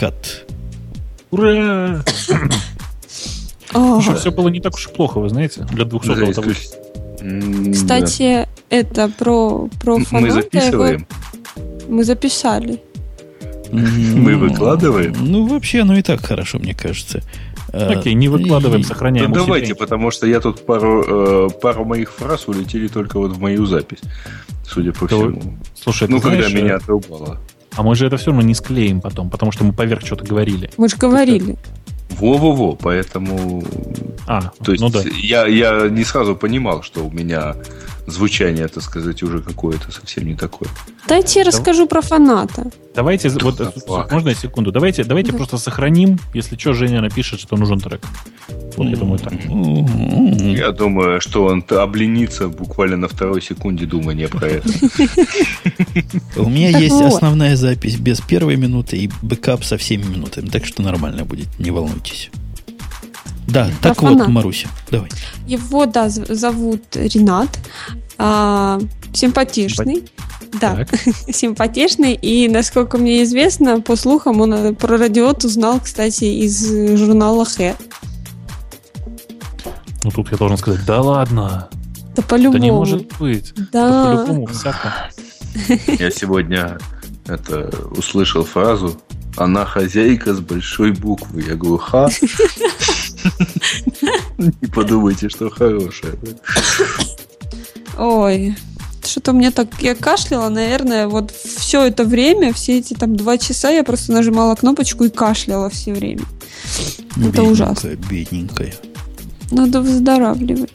откат. Ура! О, Слушай, все было не так уж и плохо, вы знаете, для 200 Да, того. Кстати, это про, про да. фаната мы записываем. его мы записали. Мы выкладываем? Ну, вообще, оно и так хорошо, мне кажется. А, Окей, не выкладываем, сохраняем. Ну, давайте, потому что я тут пару, э, пару моих фраз улетели только вот в мою запись, судя по Да всему. Слушай, ну, ты когда знаешь, меня э, отрубало. А мы же это все равно не склеим потом, потому что мы поверх что-то говорили. Мы же говорили. Во-во-во, поэтому... А, То есть ну да. я, я не сразу понимал, что у меня звучание, так сказать, уже какое-то совсем не такое. Дайте я расскажу про фаната. Давайте, вот, э, fuck? можно секунду? Давайте, давайте Да. просто сохраним, если что, Женя напишет, что нужен трек. Вот я думаю так. Я думаю, что он обленится буквально на второй секунде думания про это. У меня есть основная запись без первой минуты и бэкап со всеми минутами, так что нормально будет, не волнуйтесь. Да, так Про вот, фанат. Маруся, давай. Его, да, зовут Ренат. А, симпатичный. Да, Так. симпатичный. И, насколько мне известно, по слухам, он э, про Радио-Т узнал, кстати, из журнала Хэ. Ну тут я должен сказать, да ладно, Да по-любому. да не может быть. Да Да. по-любому всяко. Я сегодня это, услышал фразу «Она хозяйка с большой буквы». Я говорю «Ха». Не подумайте, что хорошее. Ой, что-то мне так... Я кашляла, наверное, вот все это время, все эти там два часа я просто нажимала кнопочку и кашляла все время. Это ужасно. Бедненькая. Надо выздоравливать.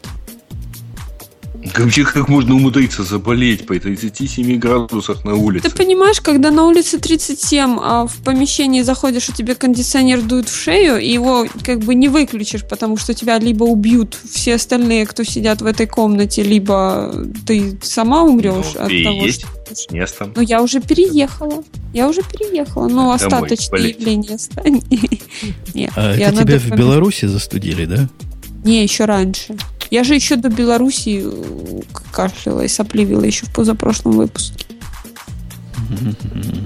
Вообще, как можно умудриться заболеть при 37 градусах на улице? Ты понимаешь, когда на улице 37, а в помещении заходишь, и тебе кондиционер дует в шею, и его как бы не выключишь, потому что тебя либо убьют все остальные, кто сидят в этой комнате, либо ты сама умрешь Ну, от и того, есть что... местом. Ну, я уже переехала. Я уже переехала, но Домой остаточные полететь. явления. Нет, А это тебя в Беларуси застудили, да? Не, еще раньше. Я же еще до Беларуси э, кашляла и сопливила еще в позапрошлом выпуске.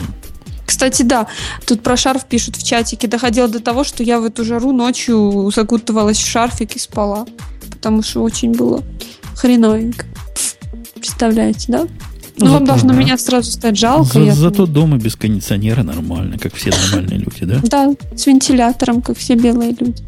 Кстати, да, тут про шарф пишут в чатике. Доходило до того, что я в эту жару ночью закутывалась в шарфик и спала. Потому что очень было хреновенько. Представляете, да? Ну, вам должно ага. меня сразу стать жалко. За- я зато дома без кондиционера нормально, как все нормальные люди, да? Да, с вентилятором, как все белые люди.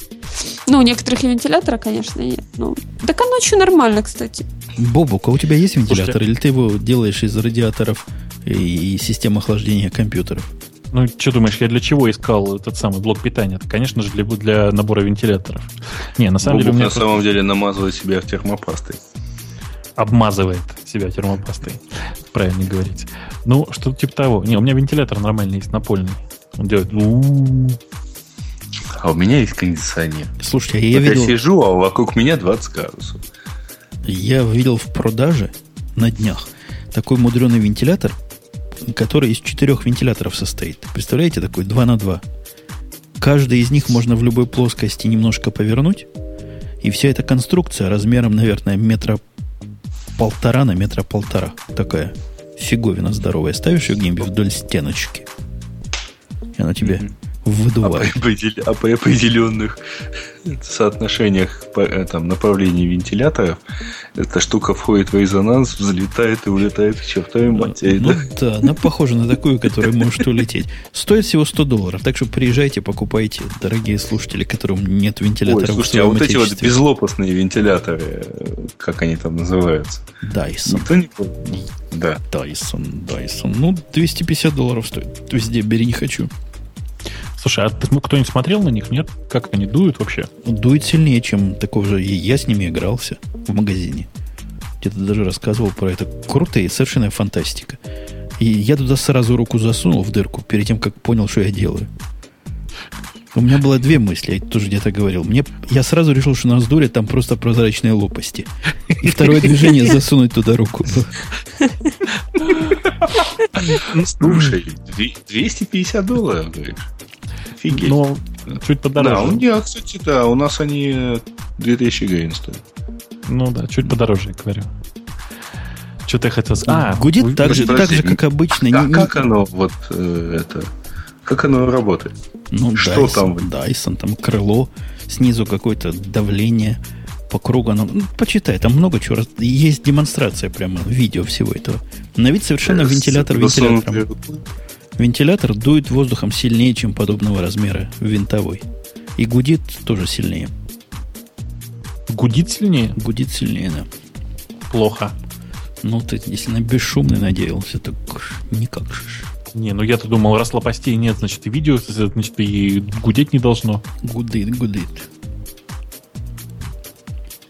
Ну, у некоторых и вентилятора, конечно, нет. Ну, так а ночью нормально, кстати. Бобук, а у тебя есть вентилятор, Слушайте. или ты его делаешь из радиаторов и, и систем охлаждения компьютеров? Ну, что думаешь, я для чего искал этот самый блок питания? Это, конечно же, для, для набора вентиляторов. Не, на самом деле у Бобук меня на просто самом деле намазывает себя в термопастой. обмазывает себя термопастой. Правильно говорить. Ну, что-то типа того. Не, у меня вентилятор нормальный есть, напольный. Он делает... А у меня есть кондиционер. Слушайте, а я Вот я видел, сижу, а вокруг меня 20 градусов. я видел в продаже на днях такой мудреный вентилятор, который из четырех вентиляторов состоит. Представляете, такой 2 на 2. Каждый из них можно в любой плоскости немножко повернуть, и вся эта конструкция размером, наверное, метра полтора на метра полтора. Такая фиговина здоровая. Ставишь ее где-нибудь вдоль стеночки, и она тебе Мгм. Определ- а по определенных соотношениях э, там, направлений вентиляторов эта штука входит в резонанс, взлетает и улетает к чертовой матери. Ну да? да, она похожа на такую, которая может улететь. Стоит всего 100 долларов, так что приезжайте, покупайте, дорогие слушатели, которым нет Ой, вентилятора в слушайте, а вот эти вот безлопастные вентиляторы, как они там называются? Dyson. Никто не? Да. Dyson, Dyson. Ну, 250 долларов стоит. Везде бери не хочу. Слушай, а ты- ну, кто-нибудь смотрел на них, нет? Как они дуют вообще? Дует сильнее, чем такого же. Я с ними игрался в магазине. Где-то даже рассказывал про это. Крутые, совершенно фантастика. И я туда сразу руку засунул в дырку, перед тем, как понял, что я делаю. У меня было две мысли, я тоже где-то говорил. Мне, я сразу решил, что на сдуре там просто прозрачные лопасти. И второе движение засунуть туда руку. Слушай, две- 250 долларов, говоришь? Офигеть. Ну, чуть подороже. да, у меня, кстати, да, у нас они э, 2000 гривен стоят. Ну да, чуть подороже, я говорю. Что ты хотел сказать? А, Гудит вы- так же, так же, как обычно. А Не- как оно, вот, э, это, Как оно работает? Ну, Что Dyson, там? Dyson, там крыло, снизу какое-то давление по кругу. Оно, ну, почитай, там много чего. раз- Есть демонстрация прямо, видео всего этого. На вид совершенно вентилятор вентилятором. Вентилятор дует воздухом сильнее, чем подобного размера винтовой. И гудит тоже сильнее. Гудит сильнее? Гудит сильнее, да. Плохо. Ну, ты, если на бесшумный надеялся, так никак же. Не, ну я-то думал, раз лопастей нет, значит и видео, значит и гудеть не должно. Гудит, гудит.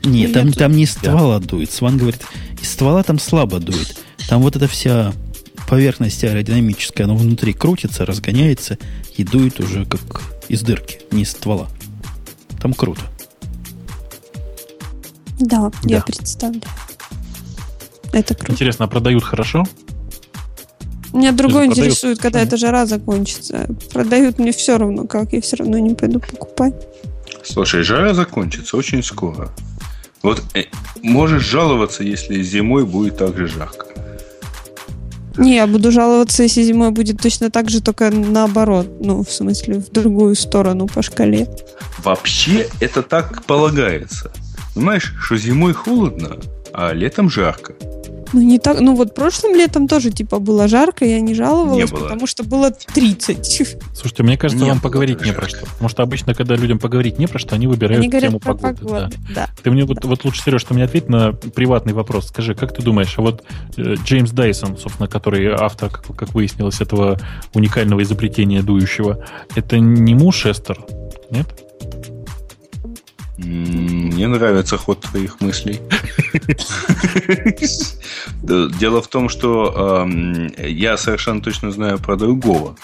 Нет, Ну, там, там не ствола дует. Сван говорит, из ствола там слабо дует. Там вот эта вся поверхность аэродинамическая, она внутри крутится, разгоняется и дует уже как из дырки, не из ствола. Там круто. Да, я Да. представляю. Это круто. Интересно, а продают хорошо? Меня другое продают? интересует, когда эта жара закончится. Продают мне все равно, как я все равно не пойду покупать. Слушай, жара закончится очень скоро. Вот э, можешь жаловаться, если зимой будет так же жарко. Не, я буду жаловаться, если зимой будет точно так же, только наоборот. Ну, в смысле, в другую сторону по шкале. Вообще это так полагается. Знаешь, что зимой холодно, а летом жарко. Ну, не так. Ну, вот прошлым летом тоже, типа, было жарко, я не жаловалась, Не было. потому что было 30. Слушайте, мне кажется, Не вам поговорить не про что. Потому что обычно, когда людям поговорить не про что, они выбирают Они тему про погоды. погоду. да. Да. Ты мне вот, вот лучше, Сереж, ты мне ответь на приватный вопрос. Скажи, как ты думаешь, а вот э, Джеймс Дайсон, собственно, который автор, как, как выяснилось, этого уникального изобретения дующего, это не муж Эстер? Нет? Мне нравится ход твоих мыслей. Дело в том, что я совершенно точно знаю про другого.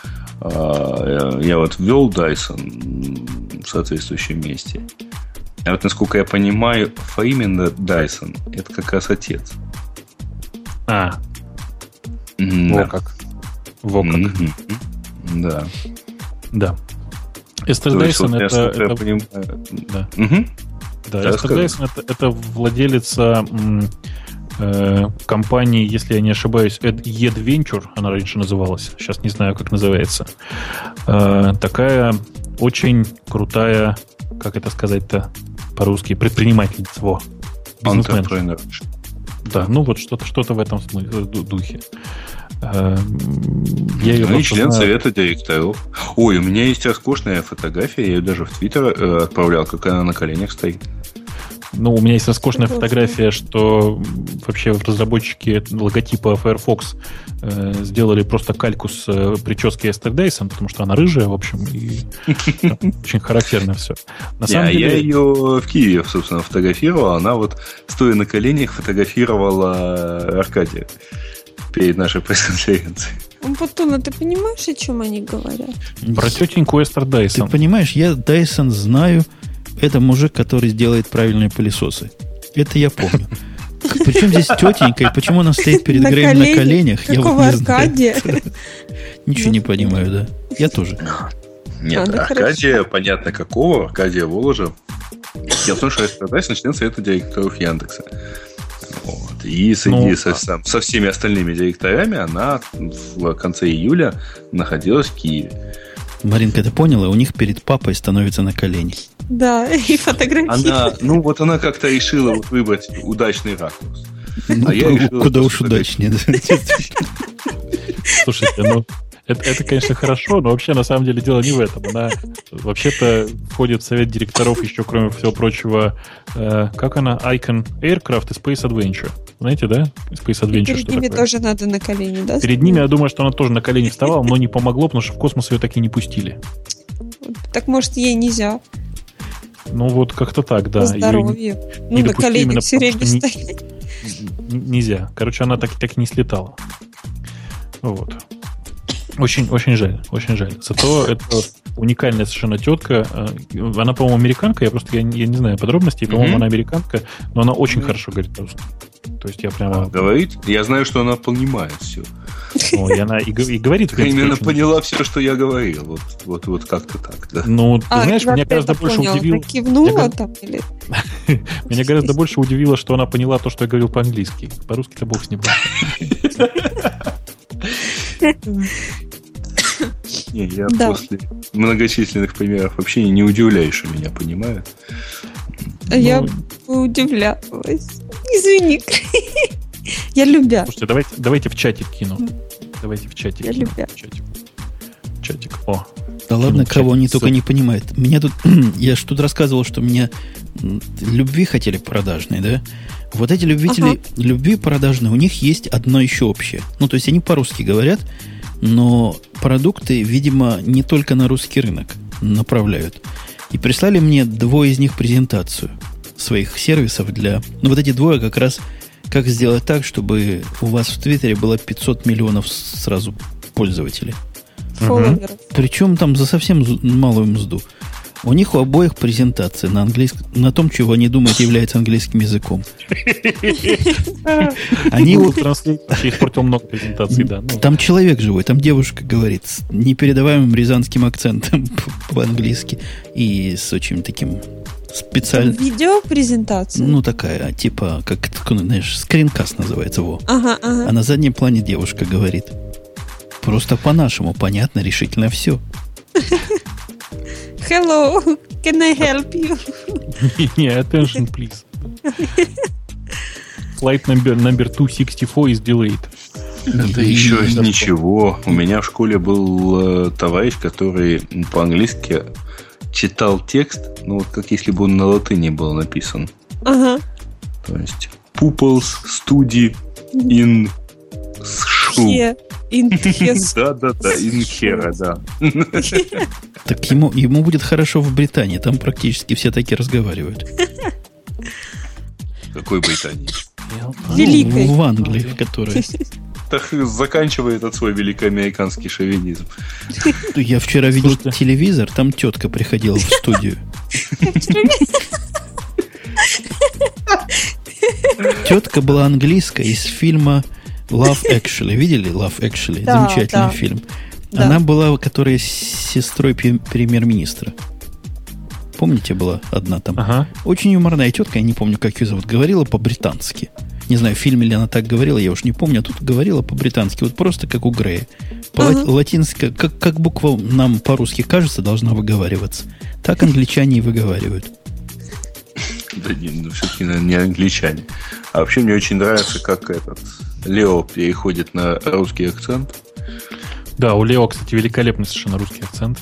А, Я вот ввел Dyson в соответствующем месте. А вот, насколько я понимаю, Фримен Дайсон – это как раз отец. А, во как. Во как. Да. Да. Эстер я, это, я это- понимаю, да. Мгм. Да, Да, Эстер это, это владелица э, компании, если я не ошибаюсь, Ed, Venture, она раньше называлась, сейчас не знаю, как называется. Э, такая очень крутая, как это сказать-то по-русски, предпринимательница. Во. Да, ну вот что-то что в этом ду- духе. Э, Я ее Ну и член знаю. совета директоров. Ой, у меня есть роскошная фотография, я ее даже в Твиттер э, отправлял, как она на коленях стоит. Ну, у меня есть роскошная фотография, что вообще разработчики логотипа Firefox э, сделали просто кальку с э, прически Эстер Дейсон, потому что она рыжая, в общем, и очень характерно все. На самом а я деле, ее в Киеве, собственно, фотографировал. Она вот, стоя на коленях, фотографировала Аркадия перед нашей пресс-конференцией. Путуна, Ну, ты понимаешь, о чем они говорят? про тетеньку Эстер Ты Дейсон. понимаешь, я Dyson знаю. Это мужик, который делает правильные пылесосы. Это я помню. Причем здесь тетенька, и почему она стоит перед На Греем на коленях? я вот не знаю. Ничего не понимаю, да. Я тоже. Нет, А, Аркадия, понятно какого, Аркадия Воложа. Дело в том, что Эстер Дайсон член совета директоров Яндекса. Вот. И среди Ну, со, со- со всеми остальными директорами она в конце июля находилась в Киеве. Маринка, ты поняла? У них перед папой становится на колени. Да, и фотографии. Она, ну вот она как-то решила вот выбрать удачный ракурс. Ну, А я решил куда уж удачнее. да. Слушайте, ну, это, это, конечно, хорошо, но вообще на самом деле дело не в этом. Она вообще-то входит в совет директоров еще, кроме всего прочего, э, как она? Icon Aircraft и Space Adventure. Знаете, да? Space Adventure, Перед что ними такое? тоже надо на колени, да? Перед ними, я думаю, что она тоже на колени вставала, но не помогло, потому что в космос ее так и не пустили. Так может ей нельзя. Ну, вот как-то так, да. По Её не-. Ну, не на коленях все время не- н- нельзя. Короче, она так, так и не слетала. Вот. Очень, очень жаль, очень жаль. Зато это уникальная совершенно тетка. Э, Она, по-моему, американка. Я просто я, не- я не знаю подробностей. По-моему, Мгм. она американка, но она очень хорошо говорит по-русски. То есть я прямо... Говорит, я знаю, что она понимает все. ну, и она и, и говорит, принципе, Именно очень- поняла все, что я говорил. Вот, вот, вот как-то так, да. Ну, ты А, знаешь, меня гораздо больше понял? удивило... Кивнула Я там или... Меня гораздо больше удивило, что она поняла то, что я говорил по-английски. По-русски-то бог с ним. Не, я Да. после многочисленных примеров вообще не удивляюсь, что меня понимают. Я Ну, удивлялась. Извини. Я любя. Слушайте, давайте, давайте в чатик кину. Давайте в чатик. Я кину. любя. Чатик. Чатик. О, Да ладно, чатик кого они только не понимают. Меня тут, я ж тут рассказывал, что меня любви хотели продажные, да? Вот эти любители Ага. любви продажные, у них есть одно еще общее. Ну, то есть они по-русски говорят, но продукты, видимо, не только на русский рынок направляют. И прислали мне двое из них презентацию своих сервисов для... Ну, вот эти двое как раз как сделать так, чтобы у вас в Твиттере было 500 миллионов сразу пользователей. Фолловеров. Причем там за совсем малую мзду. У них у обоих презентации на английском, на том, чего они думают является английским языком. Они вообще испортил много презентаций, да. ну. там человек живой, там девушка говорит с непередаваемым рязанским акцентом по- по-английски и с очень таким специальным, Видеопрезентация. ну такая, типа, как, ну, знаешь, скринкаст называется, во. Ага, ага. А на заднем плане девушка говорит. Просто по-нашему понятно решительно все. Hello, can I help you? Не, attention, please. Flight number, number 264 is delayed. Это И- еще и- ничего. У меня в школе был э, товарищ, который по-английски читал текст, ну вот как если бы он на латыни был написан. Ага. То есть pupils study in Here. In his- Да, да, да, in here, да. Так ему, ему будет хорошо в Британии, там практически все таки разговаривают. Какой Британии? Великой. Ну, в Англии, которая. Так заканчивает от свой великоамериканский шовинизм. Я вчера видел Слушайте. телевизор, там тетка приходила в студию. Тетка была английская из фильма Love Actually. Видели Love Actually? Да, Замечательный да. фильм. Да. Она была, которая с сестрой премьер-министра. Помните, была одна там? Ага. Очень юморная тетка, я не помню, как ее зовут, говорила по-британски. Не знаю, в фильме ли она так говорила, я уж не помню, а тут говорила по-британски, вот просто как у Грея. По Ага. латинско, как, как буква нам по-русски кажется, должна выговариваться. Так англичане и выговаривают. Да не, ну все-таки не англичане. А вообще мне очень нравится, как этот Лео переходит на русский акцент. Да, у Лео, кстати, великолепный совершенно русский акцент.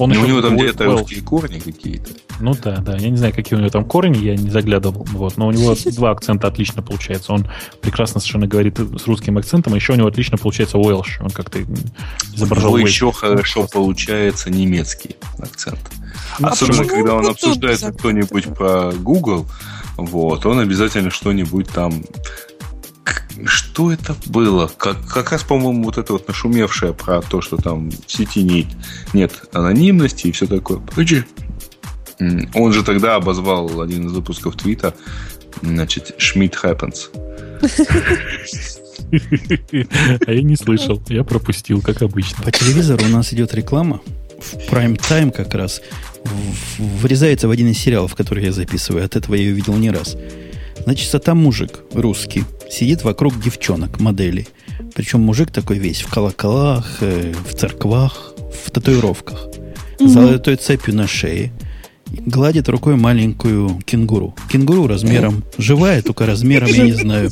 Он Ну, еще у него там где-то русские корни какие-то. Ну да, да. Я не знаю, какие у него там корни, я не заглядывал. Вот, но у него два акцента отлично получается. Он прекрасно совершенно говорит с русским акцентом, а еще у него отлично получается Уэлш. Он как-то У изображал него Уэльш. еще хорошо получается немецкий акцент. Особенно, почему когда он обсуждает кто-нибудь про Google, вот, он обязательно что-нибудь там... Что это было? Как, как раз, по-моему, вот это вот нашумевшее про то, что там в сети нет, нет анонимности и все такое. Подожди. М, Он же тогда обозвал один из выпусков твита, значит, Schmidt Happens. А я не слышал. Я пропустил, как обычно. По телевизору у нас идет реклама. В прайм-тайм как раз врезается в один из сериалов, который я записываю. От этого я ее видел не раз. Значит, а там мужик русский сидит вокруг девчонок, моделей. Причем мужик такой весь в колоколах, э, в церквах, в татуировках. С Золотой цепью на шее. Гладит рукой маленькую кенгуру. Кенгуру размером, живая, только размером, я не знаю,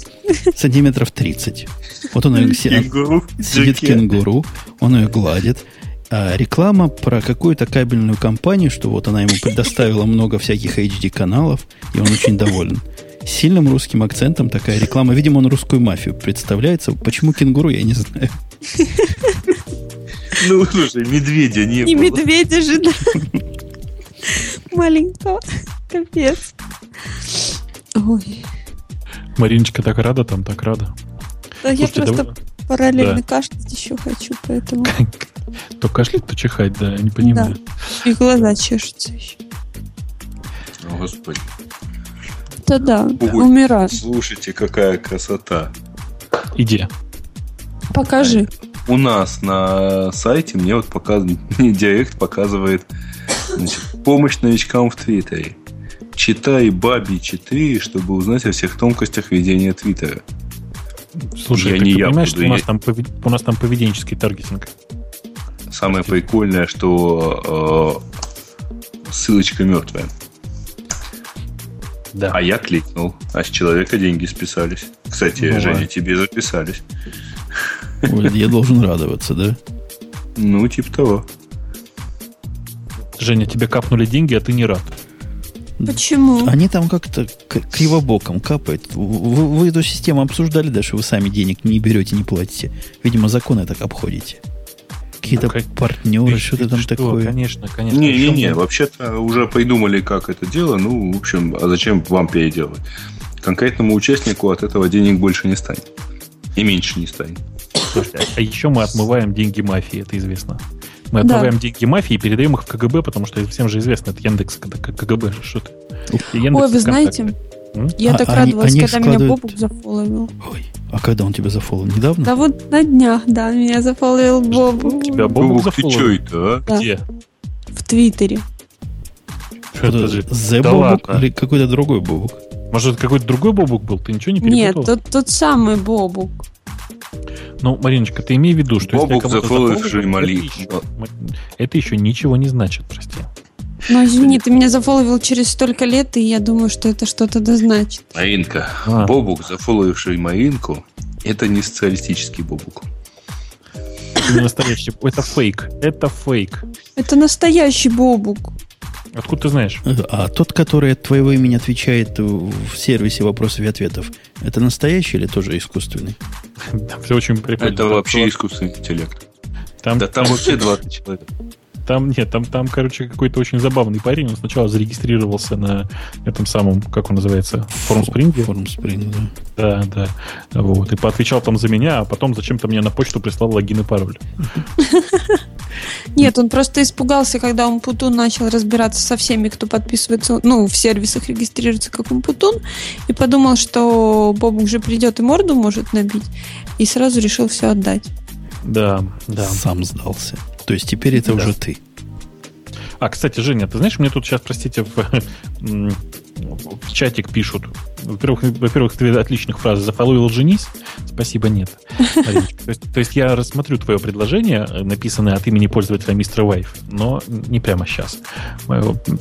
сантиметров 30. Вот он ее Кенгуру в сидит кенгуру, он ее гладит. А реклама про какую-то кабельную компанию, что вот она ему предоставила много всяких HD-каналов, и он очень доволен. Сильным русским акцентом такая реклама. Видимо, он русскую мафию представляется. Почему кенгуру, я не знаю. Ну, слушай, медведя не И было. медведя жена. Маленького. Капец. Ой. Мариночка так рада там, так рада. Да я просто давай- параллельно Да. кашлять еще хочу, поэтому... То кашлять, то чихать, да, я не понимаю. И глаза чешутся еще. О, Господи. Да-да, Ой. умираю. Слушайте, какая красота. Иди. Покажи. У нас на сайте мне вот показывает, мне директ показывает значит, помощь новичкам в Твиттере. Читай Баби 4, чтобы узнать о всех тонкостях ведения Твиттера. Слушай, Я так не ты я понимаешь, буду, что у нас, я- там, у нас там поведенческий таргетинг? самое прикольное, что э, ссылочка мертвая. Да. А я кликнул, а с человека деньги списались. Кстати, Бывает. Женя, тебе записались. Ой, Я должен радоваться, да? Ну, типа того. Женя, тебе капнули деньги, а ты не рад. Почему? Они там как-то к- кривобоком капают. Вы, вы эту систему обсуждали, да, что вы сами денег не берете, не платите. Видимо, законы так обходите. Какие-то Ну, как- партнеры, Ты- что-то ты там что, такое. Конечно, конечно. Не-не-не, вообще-то уже придумали, как это дело. Ну, в общем, а зачем вам переделывать? Конкретному участнику от этого денег больше не станет. И меньше не станет. Слушайте, а, а еще мы отмываем деньги мафии, это известно. Мы Да. отмываем деньги мафии и передаем их в КГБ, потому что всем же известно, это Яндекс, КГБ, что ты. Яндекс Ой, вы знаете, М? я А так они- радовалась, они когда меня Бобук зафоловил. Ой, а когда он тебя зафолл? Недавно? Да вот на днях, да, меня зафоловил Бобук Тебя Бобук Бобук, ты что это, а? Да. Где? в Твиттере. Что это? The Да Бобук ладно. или какой-то другой Бобук? Может, какой-то другой Бобук был? Ты ничего не Нет, перепутал? тот, тот самый Бобук. Ну, Мариночка, ты имей в виду, что Бобук, если зафоловивший Мали- это еще- Это еще ничего не значит, прости. Ну, извини, ты меня зафоловил через столько лет, и я думаю, что это что-то да значит. Маринка. А. Бобук, зафоловивший Маринку, это не социалистический Бобук. Это не настоящий, это фейк. Это фейк. Это настоящий Бобук. Откуда ты знаешь? А тот, который от твоего имени отвечает в сервисе вопросов и ответов, это настоящий или тоже искусственный? Там все очень прикольно. Это вообще искусственный интеллект. Там, Да там вообще 20 человек. Там нет, там, там, короче, какой-то очень забавный парень. Он сначала зарегистрировался на этом самом, как он называется, форум-спринге. Формспринг, да. Да, да. Вот. И поотвечал там за меня, а потом зачем-то мне на почту прислал логин и пароль. Нет, он просто испугался, когда Умпутун начал разбираться со всеми, кто подписывается, ну, в сервисах регистрируется как Умпутун, и подумал, что Бобук же придет и морду может набить, и сразу решил все отдать. Да, да. Сам сдался. То есть теперь это Да. уже ты. А, кстати, Женя, ты знаешь, мне тут сейчас, простите, в, в чатик пишут. Во-первых, во-первых, две отличных фразы. Зафоловил женись? Спасибо, нет. То есть, то есть я рассмотрю твое предложение, э, написанное от имени пользователя мистера Вайф, но не прямо сейчас.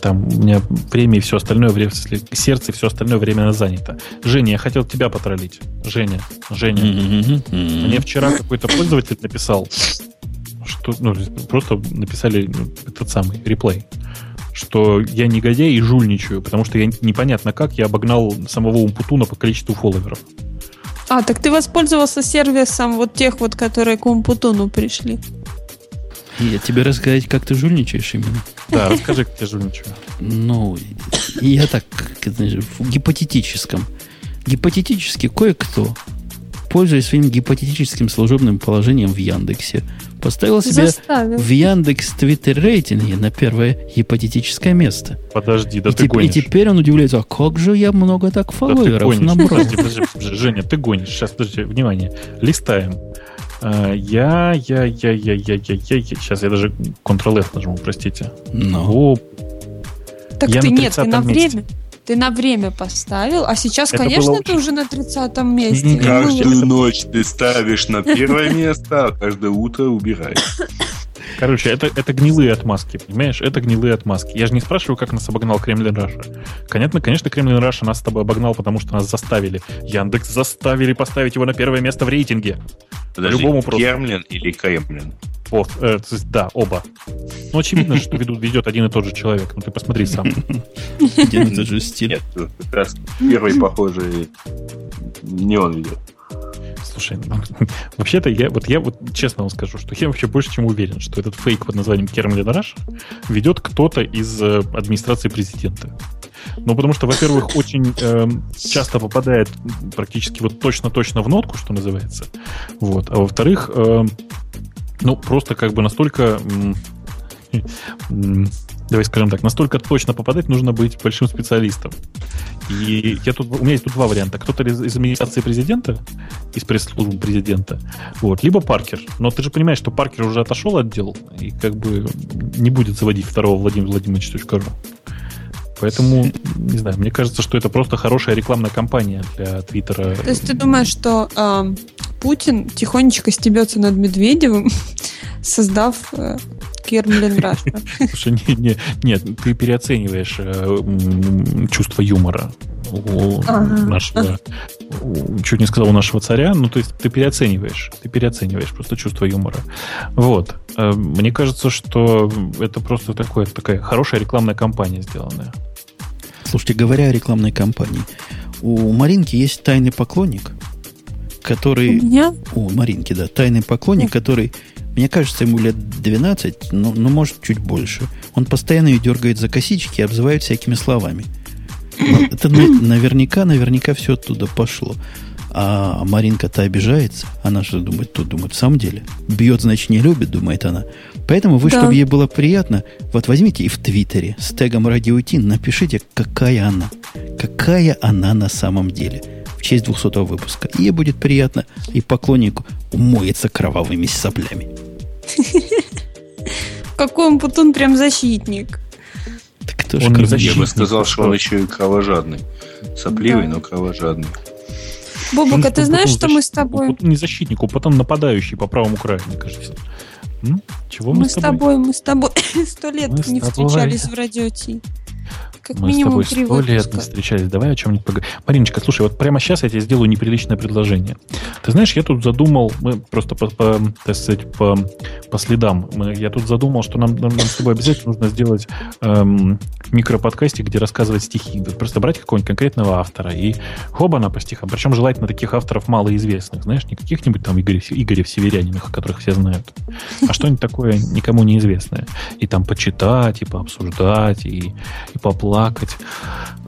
Там у меня время и все остальное время, сердце и все остальное время занято. Женя, я хотел тебя потроллить. Женя, Женя, мне вчера какой-то пользователь написал, что ну, просто написали этот самый реплей, что я негодяй и жульничаю, потому что я непонятно как я обогнал самого Умпутуна по количеству фолловеров. А, так ты воспользовался сервисом вот тех вот, которые к Умпутуну пришли. Я тебе рассказать, как ты жульничаешь именно. Да, расскажи, как я жульничаю. Ну, я так, в гипотетическом. Гипотетически кое-кто, пользуясь своим гипотетическим служебным положением в Яндексе, поставил себя Заставил. в Яндекс Твиттер рейтинге на первое гипотетическое место. Подожди, да и, ты теп- и гонишь. теперь он удивляется, а как же я много так Да фолловеров гонишь. набрал? Подожди, подожди, подожди, Женя, ты гонишь. Сейчас, подожди, внимание. Листаем. А, Я, я, я, я, я, я, я, я. Сейчас я даже Ctrl-F нажму, простите. Ну, О, Так Я ты на нет, ты на 30-м месте. Ты на время поставил, а сейчас, Это конечно, было ты уже на 30 месте. Каждую ночь ты ставишь на первое место, а каждое утро убираешь. Короче, это, это гнилые отмазки, понимаешь? Это гнилые отмазки. Я же не спрашиваю, как нас обогнал Kremlin Russia. Конечно, конечно, Kremlin Russia нас с тобой обогнал, потому что нас заставили. Яндекс заставили поставить его на первое место в рейтинге. Подожди, Любому просто. Kremlin или Kermlin? Вот, э, да, оба. Ну, очевидно, что ведут, ведет один и тот же человек. Ну, ты посмотри сам. один и тот же стиль. Нет, как раз первый, похожий, не он ведет. Слушай, ну, вообще-то я вот я вот честно вам скажу, что я вообще больше чем уверен, что этот фейк под названием Kermlin Russia ведет кто-то из э, администрации президента. Ну, потому что, во-первых, очень эм, часто попадает практически вот точно-точно в нотку, что называется. Вот. А во-вторых, эм, ну, просто как бы настолько... м, Давай скажем так, настолько точно попадать нужно быть большим специалистом. И я тут, у меня есть тут два варианта. Кто-то из, из администрации президента, из пресс-службы президента, вот, либо Паркер. Но ты же понимаешь, что Паркер уже отошел от дел и как бы не будет заводить второго Владимира Владимировича .ру. Поэтому, не знаю, мне кажется, что это просто хорошая рекламная кампания для Твиттера. То есть ты думаешь, что эм, Путин тихонечко стебется над Медведевым, создав э, Kermlin Russia. Слушай, не, не, нет, ты переоцениваешь э, чувство юмора у ага. нашего, у, чуть не сказал, у нашего царя, ну, то есть ты переоцениваешь, ты переоцениваешь просто чувство юмора. Вот. Э, мне кажется, что это просто такое, такая хорошая рекламная кампания сделанная. Слушайте, говоря о рекламной кампании, у Маринки есть тайный поклонник, который... У меня? У Маринки, да, тайный поклонник, который, мне кажется, ему лет 12, но, но может чуть больше. Он постоянно ее дергает за косички и обзывает всякими словами. Но это наверняка, наверняка все оттуда пошло. А Маринка-то обижается. Она же думает, тут думает, в самом деле. Бьет, значит, не любит, думает она. Поэтому вы, да. чтобы ей было приятно, вот возьмите и в Твиттере с тегом Радио Ти напишите, какая она. Какая она на самом деле. Честь 200 выпуска. И ей будет приятно, и поклоннику умоется кровавыми соплями. Какой он Путун прям защитник. Так кто он же Я бы сказал, что он еще и кровожадный. Сопливый, но кровожадный. Бобук, а ты знаешь, что мы с тобой... Не защитник, а потом нападающий по правому краю, мне кажется. Чего мы, мы с тобой? Мы с тобой сто лет мы не встречались в радио Ти. Как Мы минимум с тобой сто лет не встречались. Давай о чем-нибудь поговорим. Мариночка, слушай, вот прямо сейчас я тебе сделаю неприличное предложение. Ты знаешь, я тут задумал, мы просто по, по, так сказать, по, по следам, мы, я тут задумал, что нам, нам, нам с тобой обязательно нужно сделать эм, микроподкасте, где рассказывать стихи. Просто брать какого-нибудь конкретного автора и хобана по стихам. Причем желательно таких авторов малоизвестных, знаешь, не каких-нибудь там Игоря, Игоря Северяниных, которых все знают, а что-нибудь такое никому неизвестное. И там почитать, и пообсуждать, и, и поплакать плакать.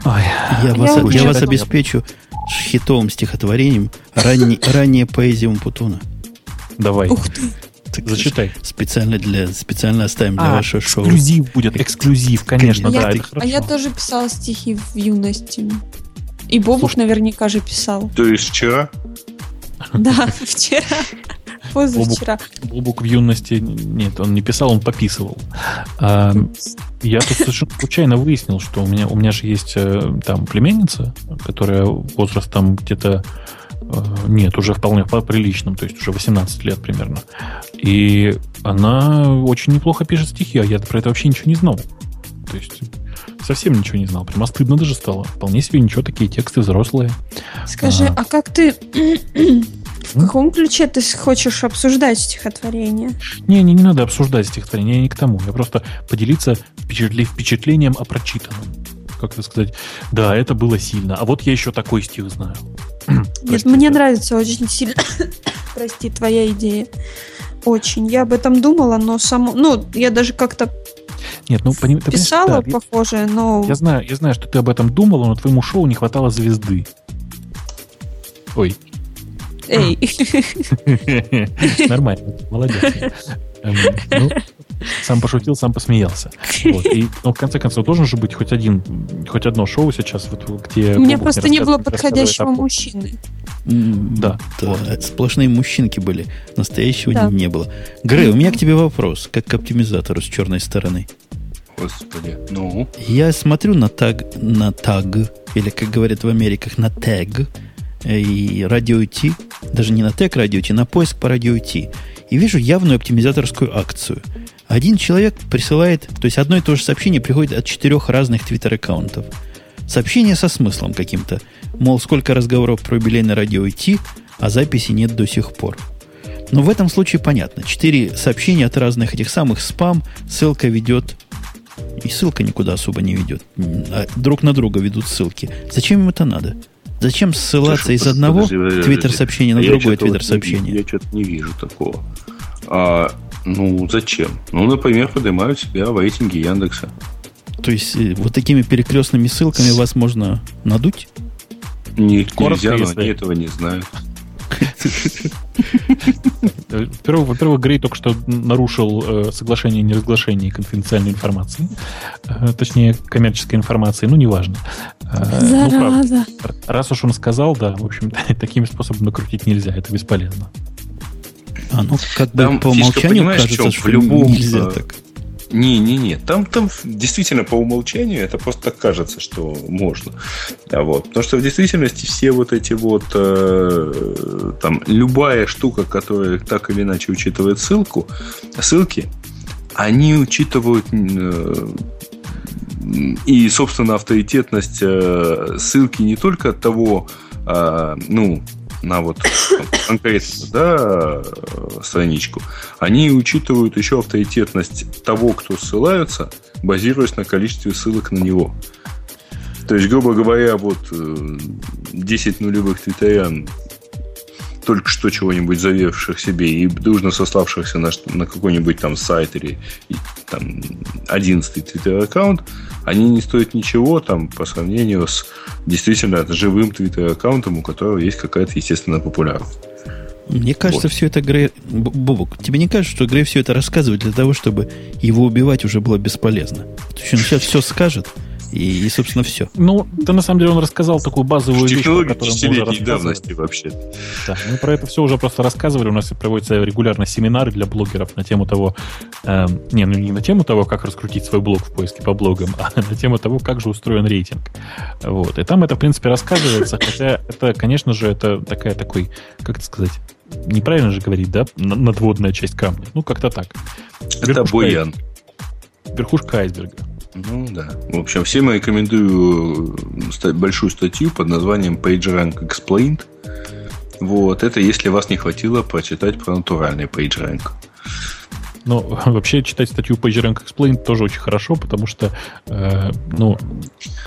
Ой. Я, вас, я, я вас обеспечу хитовым стихотворением ранней, ранняя поэзия Умпутуна. Давай. Ух ты. Так, Зачитай. Специально, для, специально оставим для а, вашего шоу. Эксклюзив будет, эксклюзив, конечно, да, я, А я тоже писала стихи в юности. И Слушай, наверняка же писал. То есть вчера? Да, вчера. Позавчера. Бобук, Бобук в юности, нет, он не писал, он пописывал. А, я тут совершенно случайно выяснил, что у меня, у меня же есть э, там племенница, которая возраст там где-то э, нет, уже вполне по приличным, то есть уже 18 лет примерно. И она очень неплохо пишет стихи, а я про это вообще ничего не знал. То есть совсем ничего не знал. Прямо стыдно даже стало. Вполне себе ничего, такие тексты взрослые. Скажи, а, а как ты в каком ключе ты хочешь обсуждать стихотворение? Не, не, не надо обсуждать стихотворение, я не к тому. Я просто поделиться впечатлением о прочитанном. Как это сказать? Да, это было сильно. А вот я еще такой стих знаю. Нет, мне нравится очень сильно. Прости, твоя идея. Очень. Я об этом думала, но само... Ну, я даже как-то нет, ну поним, ты писала да, похожее, но я знаю, я знаю, что ты об этом думала, но твоему шоу не хватало звезды. Ой, Эй. Нормально, молодец. Эм, ну, сам пошутил, сам посмеялся. Вот. И, ну, в конце концов, должен же быть хоть один, хоть одно шоу сейчас, вот, где... У меня просто не было подходящего мужчины. Да. да вот. Сплошные мужчинки были. Настоящего да. не было. Грей, у меня к тебе вопрос, как к оптимизатору с черной стороны. Господи, ну? Я смотрю на таг, на таг, или, как говорят в Америках, на тег, и радио IT, даже не на тег радио IT, на поиск по радио IT. И вижу явную оптимизаторскую акцию. Один человек присылает, то есть одно и то же сообщение приходит от четырех разных твиттер-аккаунтов. Сообщение со смыслом каким-то. Мол, сколько разговоров про юбилейное радио IT, а записи нет до сих пор. Но в этом случае понятно. Четыре сообщения от разных этих самых спам, ссылка ведет и ссылка никуда особо не ведет. А друг на друга ведут ссылки. Зачем им это надо? Зачем ссылаться из одного твиттер-сообщения на другое твиттер-сообщение? Я что-то не вижу такого. А, ну, зачем? Ну, например, поднимают себя в рейтинге Яндекса. То есть, э, вот такими перекрестными ссылками вас можно надуть? Не, нельзя, но они этого не знают. Во-первых, Грей только что нарушил э, соглашение о неразглашении конфиденциальной информации, э, точнее, коммерческой информации, ну, неважно. Э, ну, Зараза. раз уж он сказал, да, в общем, таким способом накрутить нельзя, это бесполезно. А, ну, как бы по умолчанию кажется, что в любом, нельзя так. Не-не-не, там, там действительно по умолчанию это просто так кажется, что можно. А вот. Потому что в действительности все вот эти вот э, там любая штука, которая так или иначе учитывает ссылку, ссылки, они учитывают э, и, собственно, авторитетность э, ссылки не только от того, э, ну, на вот конкретно да, страничку, они учитывают еще авторитетность того, кто ссылается, базируясь на количестве ссылок на него. То есть, грубо говоря, вот 10 э, нулевых твиттерян только что чего-нибудь завевших себе и дружно сославшихся на, на какой-нибудь там сайт или там 11 твиттер-аккаунт, они не стоят ничего там по сравнению с действительно живым твиттер-аккаунтом, у которого есть какая-то естественная популярность. Мне кажется, вот. все это Грей... Бобок, тебе не кажется, что Грей все это рассказывает для того, чтобы его убивать уже было бесполезно? То есть он сейчас все скажет, и, и, собственно, все. Ну, да, на самом деле, он рассказал такую базовую вещь, про которую мы уже давности вообще. Да, мы про это все уже просто рассказывали. У нас проводятся регулярно семинары для блогеров на тему того... Э, не, ну не на тему того, как раскрутить свой блог в поиске по блогам, а на тему того, как же устроен рейтинг. Вот. И там это, в принципе, рассказывается, хотя это, конечно же, это такая такой, как это сказать, неправильно же говорить, да, надводная часть камня. Ну, как-то так. Это верхушка, буян. Верхушка айсберга. Ну да. В общем, всем рекомендую э, большую статью под названием PageRank Explained. Вот. Это если вас не хватило прочитать про натуральный PageRank. Ну, вообще читать статью PageRank Explained тоже очень хорошо, потому что, э, ну,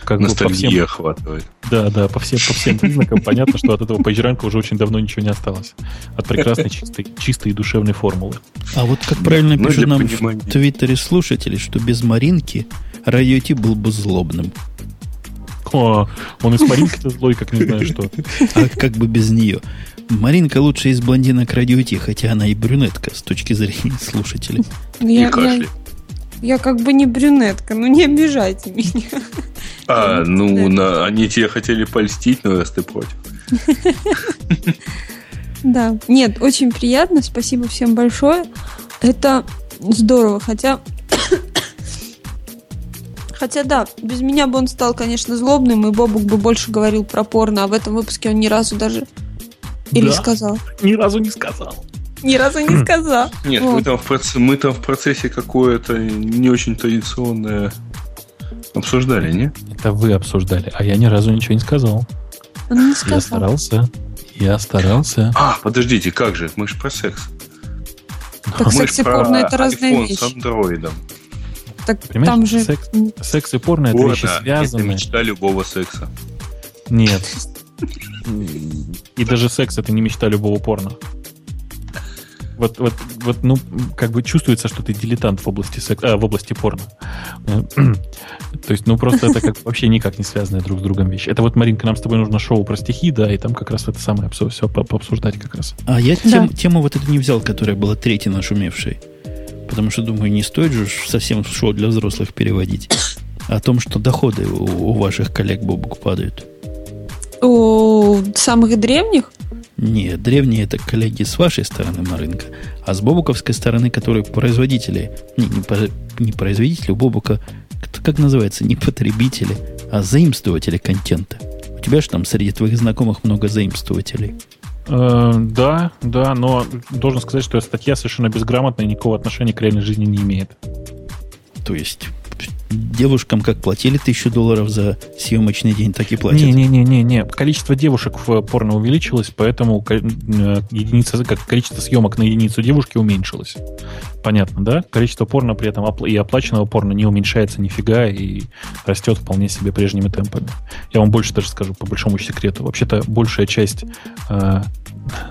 как Ностальгия бы по всем... охватывает. Да, да, по всем, по всем признакам понятно, что от этого PageRank уже очень давно ничего не осталось. От прекрасной чистой, чистой и душевной формулы. А вот как правильно ну, пишут нам в Твиттере слушатели, что без Маринки Радио Ти был бы злобным. О, он из Маринки-то злой, как не знаю что. А как бы без нее. Маринка лучше из блондинок Радио Ти, хотя она и брюнетка с точки зрения слушателей. Я, я, я как бы не брюнетка, ну не обижайте меня. А, ну, на, они тебе хотели польстить, но раз ты против. Да. Нет, очень приятно. Спасибо всем большое. Это здорово. Хотя Хотя да, без меня бы он стал, конечно, злобным, и Бобук бы больше говорил про порно, а в этом выпуске он ни разу даже... Или да, сказал? Ни разу не сказал. Ни разу не сказал. Нет, вот. мы, там в процессе, мы там в процессе какое-то не очень традиционное обсуждали, не? Это вы обсуждали, а я ни разу ничего не сказал. Он не сказал. Я старался. Я старался. А, подождите, как же? Мы же про секс. Так мы секс и порно это разные вещи. с андроидом. Так Понимаешь, там же... секс, секс и порно это вещи связаны. Это мечта любого секса. Нет. И даже секс это не мечта любого порно. Вот, вот, вот, ну, как бы чувствуется, что ты дилетант в области секса, а, в области порно. То есть, ну, просто это как вообще никак не связанные друг с другом вещи. Это вот, Маринка, нам с тобой нужно шоу про стихи, да, и там как раз это самое все, пообсуждать как раз. А я тем, тему вот эту не взял, которая была третьей нашумевшей. Потому что, думаю, не стоит же совсем шоу для взрослых переводить. О том, что доходы у, у ваших коллег Бобук падают. У самых древних? Нет, древние это коллеги с вашей стороны, Марынка. А с бобуковской стороны, которые производители, не, не, не производители, у Бобука, как называется, не потребители, а заимствователи контента. У тебя же там среди твоих знакомых много заимствователей. Э, да, да, но должен сказать, что статья совершенно безграмотная и никакого отношения к реальной жизни не имеет. То есть девушкам как платили тысячу долларов за съемочный день, так и платят. Не-не-не, не. количество девушек в порно увеличилось, поэтому э, единица, как количество съемок на единицу девушки уменьшилось. Понятно, да? Количество порно при этом и оплаченного порно не уменьшается нифига и растет вполне себе прежними темпами. Я вам больше даже скажу по большому секрету. Вообще-то большая часть, э,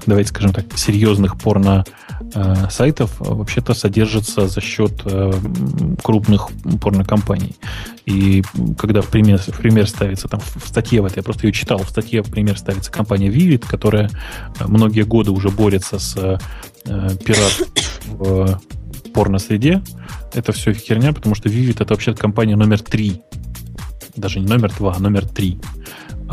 давайте скажем так, серьезных порно э, вообще-то содержится за счет э, крупных порнокомпаний. И когда в пример, в пример ставится, там в статье в этой, я просто ее читал, в статье в пример ставится компания Vivid, которая многие годы уже борется с э, пират в порно-среде. Это все херня, потому что Vivid это вообще компания номер три. Даже не номер два, а номер три.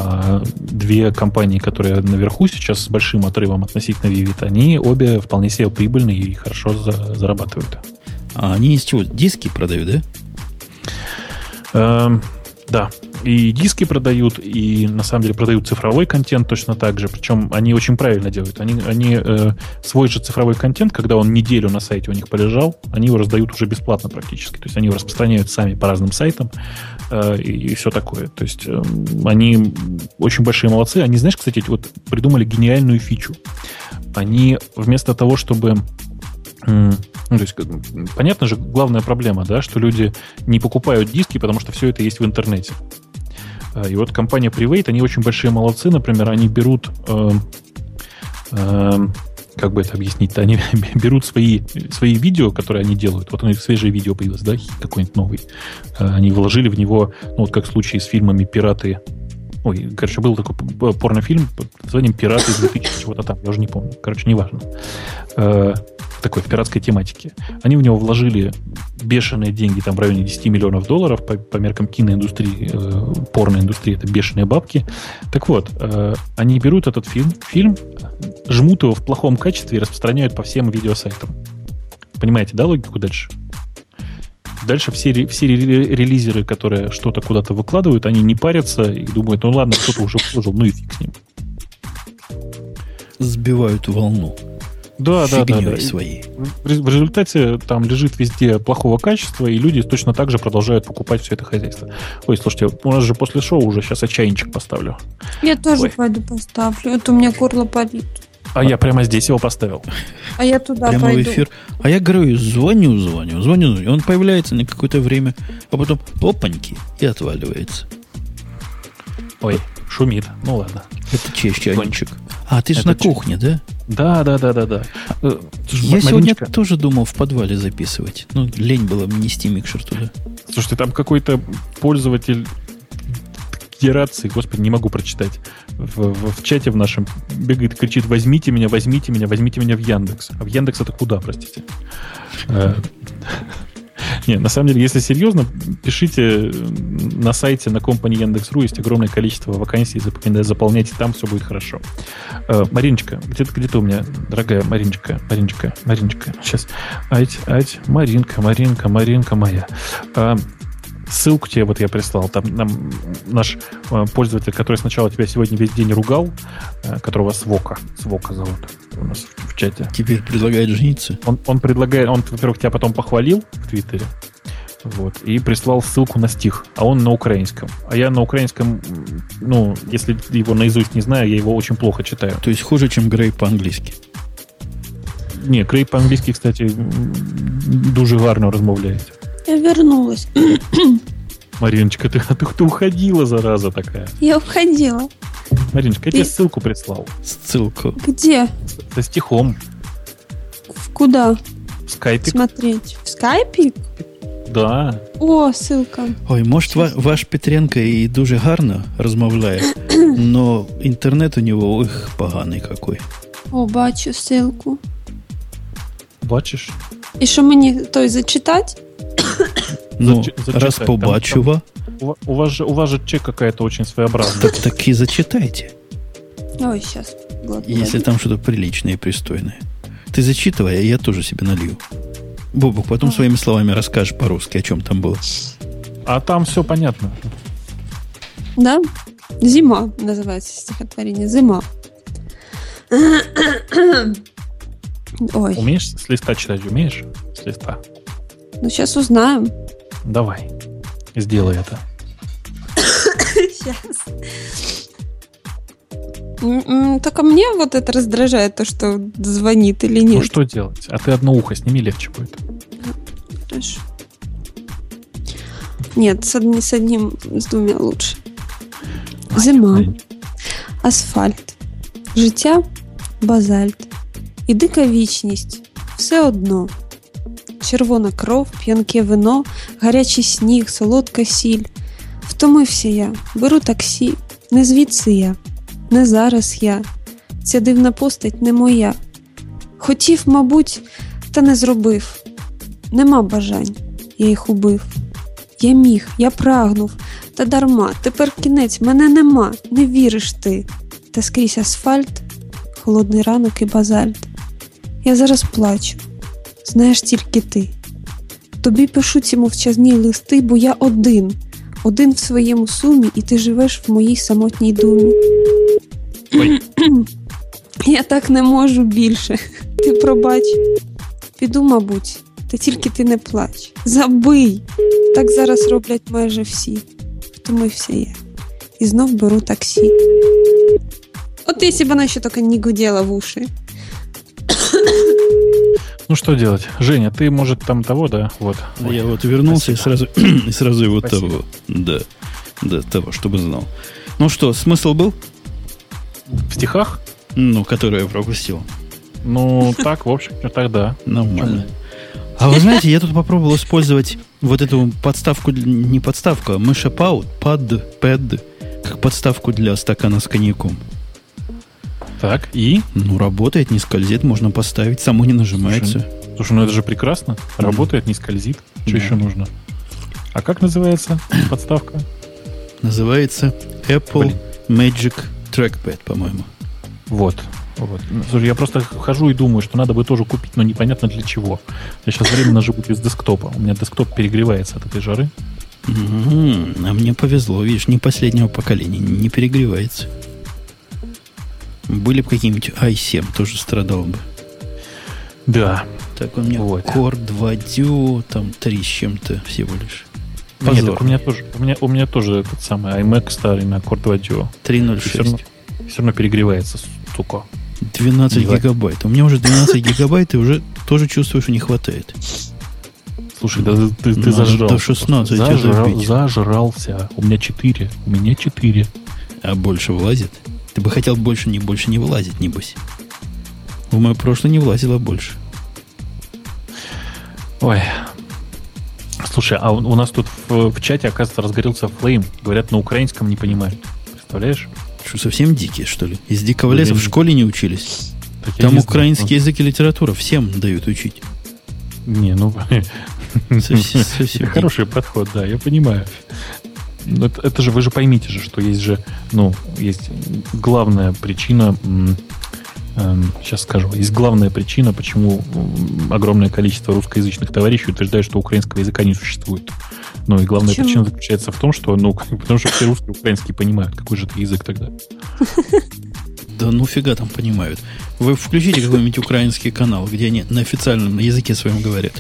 А две компании, которые наверху сейчас с большим отрывом относительно Vivid, они обе вполне себе прибыльные и хорошо за, зарабатывают. А они из чего? Диски продают, да? Эм, да. И диски продают, и на самом деле продают цифровой контент точно так же. Причем они очень правильно делают. Они, они э, свой же цифровой контент, когда он неделю на сайте у них полежал, они его раздают уже бесплатно практически. То есть они его распространяют сами по разным сайтам и, и все такое. То есть э, они очень большие молодцы. Они, знаешь, кстати, вот придумали гениальную фичу. Они вместо того, чтобы ну, то есть, понятно же, главная проблема, да, что люди не покупают диски, потому что все это есть в интернете. Э, и вот компания Private, они очень большие молодцы, например, они берут, э, э, как бы это объяснить-то, они берут свои, свои видео, которые они делают, вот у них свежее видео появилось, да, какой-нибудь новый, э, они вложили в него, ну вот как в случае с фильмами «Пираты», Ой, короче, был такой порнофильм под названием «Пираты 2000 чего-то там», я уже не помню. Короче, неважно. Такой в пиратской тематике. Они в него вложили бешеные деньги, там в районе 10 миллионов долларов по, по меркам киноиндустрии, э, порноиндустрии, это бешеные бабки. Так вот, э, они берут этот фильм, фильм, жмут его в плохом качестве и распространяют по всем видеосайтам. Понимаете, да, логику дальше? Дальше все, все релизеры, которые что-то куда-то выкладывают, они не парятся и думают, ну ладно, кто-то уже вложил, ну и фиг с ним. Сбивают волну. Да, да, да, да. своей. В результате там лежит везде плохого качества, и люди точно так же продолжают покупать все это хозяйство. Ой, слушайте, у нас же после шоу уже сейчас отчаянчик поставлю. Я тоже Ой. пойду поставлю. Это у меня горло болит. А я прямо здесь его поставил. А я туда прямо пойду. в эфир. А я говорю, звоню, звоню, звоню, звоню. Он появляется на какое-то время, а потом опаньки и отваливается. Ой, шумит. Ну ладно. Это чей чайничек? А, ты же на кухне, да? Да, да, да, да, да. Э, я сегодня тоже думал в подвале записывать. Ну, лень было нести микшер туда. Слушайте, там какой-то пользователь федерации, господи, не могу прочитать, в, в, в чате в нашем бегает, кричит, возьмите меня, возьмите меня, возьмите меня в Яндекс. А в Яндекс это куда, простите? Э, не, на самом деле, если серьезно, пишите на сайте на компании Яндекс.ру есть огромное количество вакансий, заполняйте там, все будет хорошо. Э, Мариночка, где-то где у меня, дорогая Мариночка, Мариночка, Мариночка, сейчас, ать, ать, Маринка, Маринка, Маринка моя. Ссылку тебе вот я прислал. Там нам наш э, пользователь, который сначала тебя сегодня весь день ругал, э, которого Свока, Свока зовут у нас в, в чате. Теперь предлагает жениться? Он, он предлагает, он, во-первых, тебя потом похвалил в Твиттере, вот, и прислал ссылку на стих, а он на украинском. А я на украинском, ну, если его наизусть не знаю, я его очень плохо читаю. То есть хуже, чем Грей по-английски? Не, Грей по-английски, кстати, дуже гарно розмовляет. Я вернулась. Мариночка, ты, ты, ты уходила, зараза такая. Я уходила. Мариночка, я тебе ссылку прислал. Ссылку. Где? Со стихом. В куда? В скайпе. Смотреть. В скайпе? Да. О, ссылка. Ой, может, ва- ваш Петренко і дуже гарно розмовляє, но інтернет у нього ох, поганий какой. О, бачу ссылку. Бачиш? І що мені той зачитати? Ну, Зачи- раз побачу вас, У, вас же у вас же чек какая-то очень своеобразная. так, так и зачитайте, Ой, сейчас. если там что-то приличное и пристойное. Ты зачитывай, а я тоже себе налью. Бобук, потом своими словами расскажешь по-русски, о чем там было. А там все понятно. Да? Зима называется стихотворение. Зима. Ой, Умеешь с листа читать? Умеешь? С листа. ну сейчас узнаем. Давай. Сделай это. Сейчас. М-м, Только мне вот это раздражает, то, что звонит или Ну нет. что делать? А ты одно ухо сними, легче будет. Хорошо. Нет, с, одни- с одним, с двумя лучше. Зима, асфальт, життя базальт і дика вічність все одно. Червона кров, п'янке вино, гарячий сніг, солодка сіль. Втомився я, беру таксі, не звідси я, не зараз я. Ця дивна постать не моя. Хотів, мабуть, та не зробив. Нема бажань, я їх убив. Я міг, я прагнув, та дарма, тепер кінець, мене нема, не віриш ти. Та скрізь асфальт, холодний ранок і базальт. Я зараз плачу, знаєш тільки ти. Тобі пишу ці мовчазні листи, бо я один. Один в своєму сумі, і ти живеш в моїй самотній думі. Ой. Я так не можу більше. Ти пробач. Піду, мабуть, та тільки ти не плач. Забий. Так зараз роблять майже всі. Втомився я. І знов беру таксі. От если бы она еще только не гудела в уши. Ну что делать? Женя, ты, может, там того, да? Вот. А Я вот вернулся и сразу, и сразу его Спасибо. того. Да. Да, того, чтобы знал. Ну что, смысл был? В стихах? Ну, который я пропустил. Ну, так, в общем, тогда. Нормально. А вы знаете, я тут попробовал использовать вот эту подставку, не подставку, а мышапаут, пад, пэд, как подставку для стакана с коньяком. Так, и? Ну, работает, не скользит, можно поставить, само не нажимается. Слушай, ну это же прекрасно. Работает, не скользит. Что Да. еще нужно? А как называется подставка? Называется Apple Блин. Magic Trackpad, по-моему. Вот. Вот. Ну, Слушай, я просто хожу и думаю, что надо бы тоже купить, но непонятно для чего. Я сейчас временно живу без десктопа. У меня десктоп перегревается от этой жары. Мгм. А мне повезло, видишь, не последнего поколения, не перегревается. Были бы какие-нибудь i7, тоже страдал бы. Да. Так у меня Вот. Core 2 Duo, там 3 с чем-то всего лишь. Нет, Позор. так у меня тоже, у меня, у меня тоже этот самый iMac старый на Core 2 Duo. Все 3.06. равно, все равно перегревается, сука. 12 Ебать. гигабайт. У меня уже 12 гигабайт, и уже тоже чувствую, что не хватает. Слушай, да ты, ты Надо зажрался. до 16 просто. Зажрал- зажрался. У меня 4. У меня 4. А больше влазит? Ты бы хотел больше, не больше не вылазит, небось. В мой прошлый не влазило больше. Ой. Слушай, а у нас тут в, в чате, оказывается, разгорелся флейм. Говорят, на украинском не понимают. Представляешь? Что, совсем дикие, что ли? Из дикого леса в школе не учились? Так Там не знаю. украинский язык и литература всем дают учить. Не, ну... Совсем- совсем хороший подход, да, я понимаю. Но это, это же, вы же поймите же, что есть же, ну, есть главная причина, сейчас скажу, есть главная причина, почему огромное количество русскоязычных товарищей утверждают, что украинского языка не существует. Ну и главная Почему? причина заключается в том, что, ну, потому что все русские и украинские понимают, какой же это язык тогда. Да ну фига там понимают. Вы включите какой-нибудь украинский канал, где они на официальном языке своем говорят.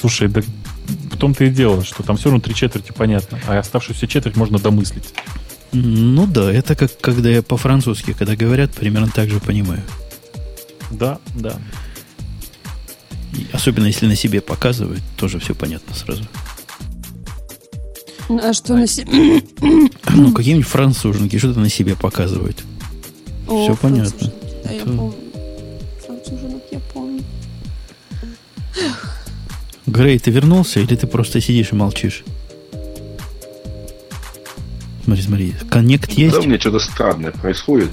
Слушай, да в том-то и дело, что там все равно три четверти понятно, а оставшуюся четверть можно домыслить. Ну да, это как когда я по-французски, когда говорят, примерно так же понимаю. Да, да. И особенно если на себе показывают, тоже все понятно сразу. А что на себе? Ну, какие-нибудь француженки что-то на себе показывают. О, Всё понятно. Да, я Это- помню. Француженок я помню. Грей, ты вернулся или ты просто сидишь и молчишь? Смотри, смотри, коннект есть. Да, у меня что-то странное происходит.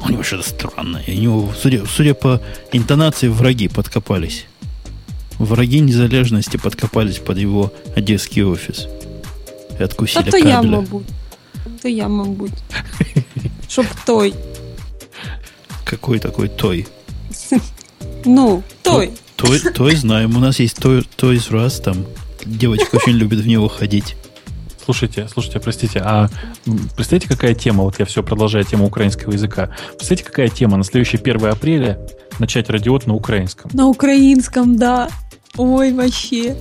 У него что-то странное. И у него, судя, судя по интонации, враги подкопались. Враги незалежности подкопались под его одесский офис. И откусили то я, кабеля. мабуть. То я, мабуть. Щоб той. Какой такой той? Ну, той. Той, той знаем. У нас есть той, той из раз там. Девочка очень любит в него ходить. Слушайте, слушайте, простите, а м, представьте, какая тема, вот я все продолжаю тему украинского языка. Представьте, какая тема на следующее 1 апреля начать радиот на украинском. На українському, да. Ой, вообще.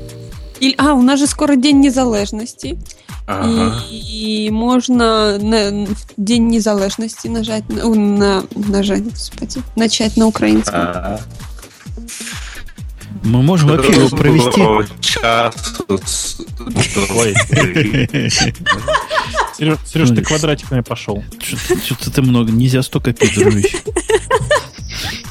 І, а, у нас же скоро День Незалежності. Ага. І можна на День Незалежності нажать на, на нажать, господи, начать на українському. А, Мы можем вообще его провести. Сереж, Сереж, ты квадратиками пошел. Что-то ты много. Нельзя столько пить, дружище.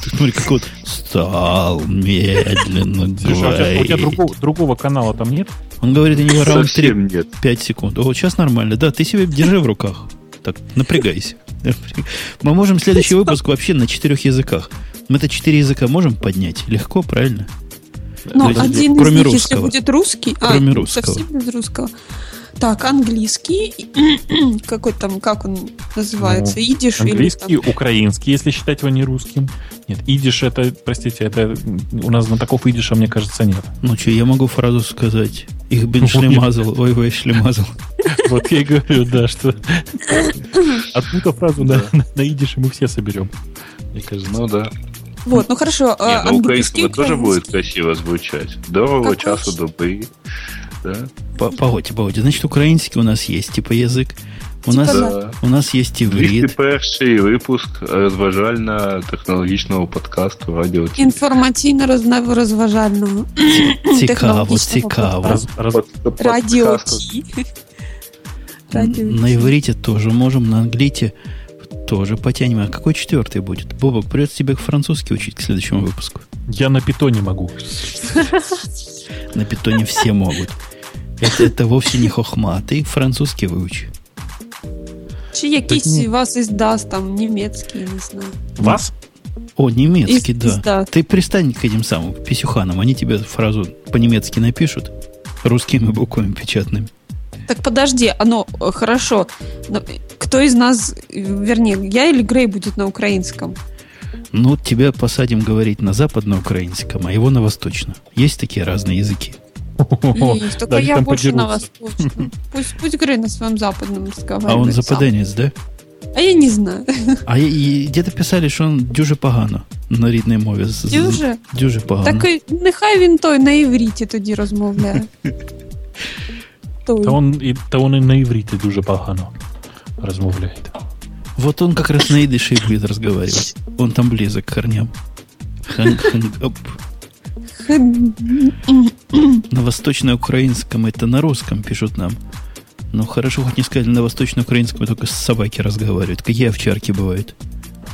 Ты смотри, как вот стал медленно Сереж, а у тебя, у тебя говорить. другого, другого канала там нет? Он говорит, у него раунд 3 Совсем нет. 5 секунд. О, вот сейчас нормально. Да, ты себе держи в руках. Так, напрягайся. Мы можем следующий выпуск вообще на четырех языках. Мы-то четыре языка можем поднять. Легко, правильно? Но есть, один кроме из них, если русского. будет русский, а, Кроме ну, русского. совсем без русского, Так, английский. Какой там, как он называется? Ну, Идиш или Английский, там? украинский, если считать его не русским. Нет, идиш это, простите, это у нас знатоков идиша, мне кажется, нет. Ну что, я могу фразу сказать. Их бен шлемазал, ой, ой, шлемазал. Вот я и говорю, да, что одну фразу на, на идише мы все соберем. Мне кажется. Ну да. Вот, ну хорошо. Нет, а, ну, английский, украинского тоже украинский. будет красиво звучать. Доброго Какой часу ж- добры. Да? По- Погодьте, погодьте. Значит, украинский у нас есть, типа язык. У Типа нас, да. Да. у нас есть иврит. 201 випуск розважально-технологічного подкасту Радіо Ті. Інформаційно-розважального. Цікаво, технологічного цікаво. Раз- раз- Под- Радіо подкасту. Ті. Радіо На Ті. иврите тоже можем, на англите тоже потянем. А какой четвертый будет? Бобок, придется тебе французский учить к следующему выпуску. Я на питоне могу. На питоне все могут. Это, это вовсе не хохма. Ты французский выучи. Чи якийсь ні. вас іздаст, там, німецький, не знаю. Вас? О, немецкий, Из- да. издаст. Ты пристань к этим самым писюханам. Они тебе фразу по-немецки напишут русскими буквами печатными. Так подожди, оно э, хорошо. Но Кто из нас, э, вернее, я или Грей будет на украинском? Ну, вот тебя посадим говорить на западноукраинском, а его на восточно. Есть такие разные языки. Есть, только Да, они я там больше на подерутся. восточном. Пусть, пусть Грей на своем западном разговаривает. А он сам. западенец, да? А я не знаю. А и, и где-то писали, що він дуже погано на рідній мові. З- з- Дуже? Дуже погано. Так і нехай він той на івріті тоді розмовляє. Той. Та он, і, та он і на івриті дуже погано розмовляє. Вот он как раз на идыше и будет разговаривать. Он там близок к корням. Хан- хан- оп. На восточноукраинском это на русском пишут нам. Ну, хорошо, хоть не сказали на восточноукраинском, только с собаки разговаривают. Какие овчарки бывают?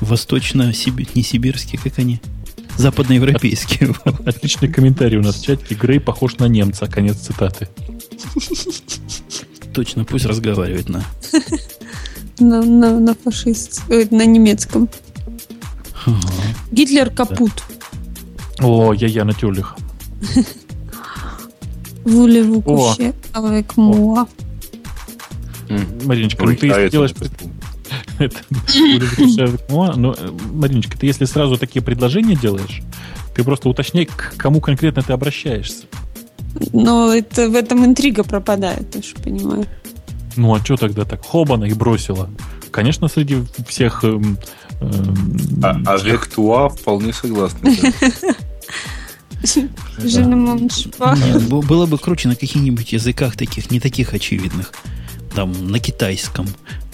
Восточно, Сиби- не сибирские, как они? Западноевропейские. Отличный комментарий у нас в чатике. Грей похож на немца. Конец цитаты. Точно, пусть разговаривает на. На, на, на фашист, ой, на немецком. Ага. Гитлер капут. О, я-я на тюлях. Вулеву О. куще, avec moi. Мариночка, ну ты а это- делаешь... пред- это- Ну, ну, э, Мариночка, ты если сразу такие предложения делаешь, ты просто уточняй, к кому конкретно ты обращаешься. Но это, в этом интрига пропадает, ты же понимаешь. Ну, а что тогда так? Хобана и бросила. Конечно, среди всех... эм, эм, А, а Вектуа вполне. Нет, б- было бы круче на каких-нибудь языках таких, не таких очевидных. Там, на китайском.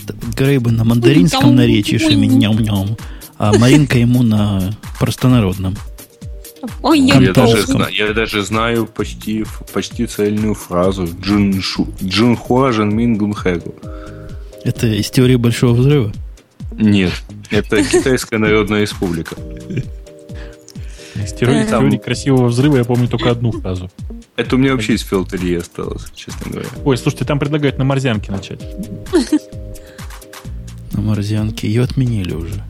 Т- Грей бы на мандаринском наречии шими ням-ням. А Маринка ему на простонародном. Ой, я даже, русском. зна- я даже знаю почти, почти цельную фразу. Джиншу. Джинхуа Жанмин Гунхэгу. Это из теории Большого Взрыва? Нет, это Китайская Народная Республика. Из теории, Э. теории красивого взрыва я помню только одну фразу. Это у меня вообще из филтерии осталось, честно говоря. Ой, слушайте, там предлагают на морзянке начать. На морзянке. Ее отменили уже.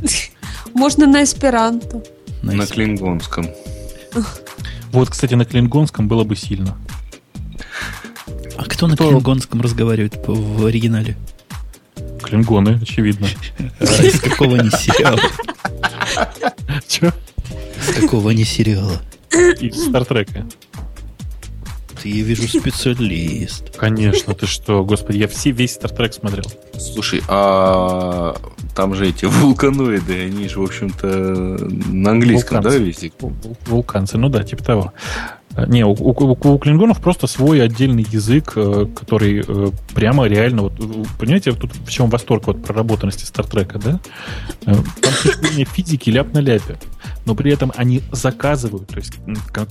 Можно на эсперанто. На На клингонском. Вот, кстати, на клингонском было бы сильно. А кто на Кто? клингонском разговаривает в оригинале? Клингоны, очевидно. Из какого они сериала? Че? Из какого они сериала? Из Стартрека. Ты, я вижу, специалист. Конечно, ты что, господи, я все, весь Стартрек смотрел. Слушай, а там же эти вулканоиды, они же, в общем-то, на английском, Вулканцы. да, везде? Вул- Вулканцы, ну да, типа того. Э, Не, у, у- у клингонов просто свой отдельный язык, э, который э, прямо реально, вот, понимаете, тут в чем восторг от проработанности Стартрека, да? Э, Там с точки зрения физики ляп на ляпе, но при этом они заказывают, то есть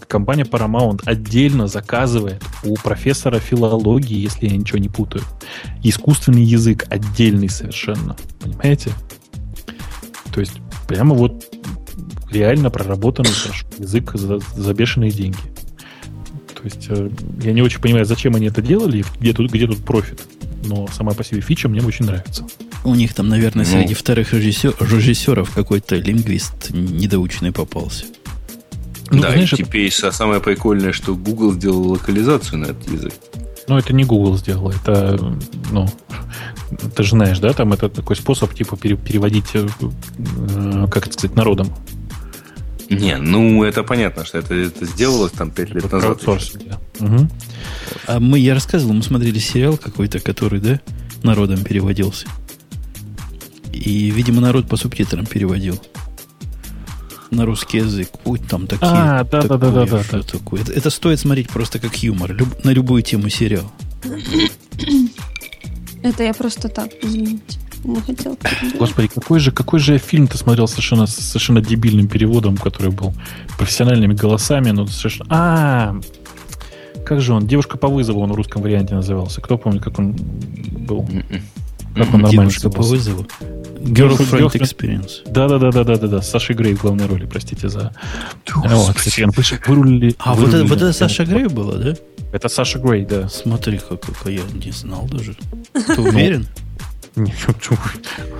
компания Paramount отдельно заказывает у профессора филологии, если я ничего не путаю, искусственный язык отдельный совершенно, понимаете? То есть прямо вот реально проработанный язык за, за бешеные деньги. То есть э, я не очень понимаю, зачем они это делали, и где тут, где тут профит. Но сама по себе фича мне очень нравится. У них там, наверное, Ну. среди вторых режиссер- режиссеров какой-то лингвист недоученный попался. Ну, да, знаешь, и это- теперь са- самое прикольное, что Google сделал локализацию на этот язык. Ну, это не Google сделал, это, ну, ты же знаешь, да, там это такой способ, типа, пере- переводить, э, э, как это сказать, народом. Не, ну это понятно, что это, это сделалось там 5 лет назад. Да. Мгм. А мы, я рассказывал, мы смотрели сериал какой-то, который, да, народом переводился. И, видимо, народ по субтитрам переводил. На русский язык. Ой, там такие. А, да, да, да, такое, да, да, что да. такое. Это, это стоит смотреть просто как юмор. люб- на любую тему сериал. Это я просто так, извините. Не хотела. Господи, какой же, какой же я фильм ты смотрел совершенно, с совершенно дебильным переводом, который был профессиональными голосами, но совершенно... А, как же он? Девушка по вызову он в русском варианте назывался. Кто помнит, как он был? М-м. Как он нормально Девушка по вызову. Girlfriend Girlfriend. Experience. Да, да, да, да, да, да, да. С Сашей Грей в главной роли, простите за. Вот, вырулили- А вот это, вот Саша. Грей была, да? Это Саша Грей, да. Смотри, как, как я не знал даже. Ты уверен? Не,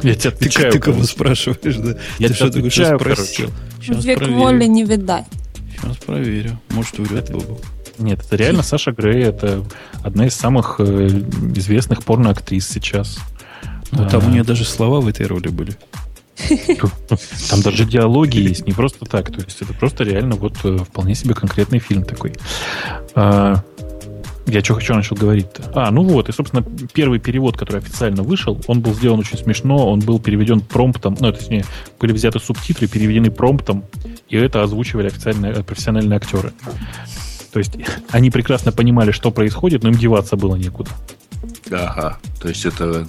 Я тебе Ты, отвечаю. ты кого короче. спрашиваешь, да? Я ты тебе что такое отвечаю, спросил? Сейчас Век проверю. воли не видать. Сейчас проверю. Может, врет Бобу. Нет, это реально Саша Грей. Это одна из самых э, известных порноактрис сейчас. Ну, там А, у нее даже слова в этой роли были. Там даже диалоги есть, не просто так. То есть это просто реально вот э, вполне себе конкретный фильм такой. Я что хочу начал говорить-то? А, ну вот, и, собственно, первый перевод, который официально вышел, он был сделан очень смешно, он был переведен промптом, ну, точнее, были взяты субтитры, переведены промптом, и это озвучивали официальные, э, профессиональные актеры. То есть они прекрасно понимали, что происходит, но им деваться было некуда. Ага. То есть это...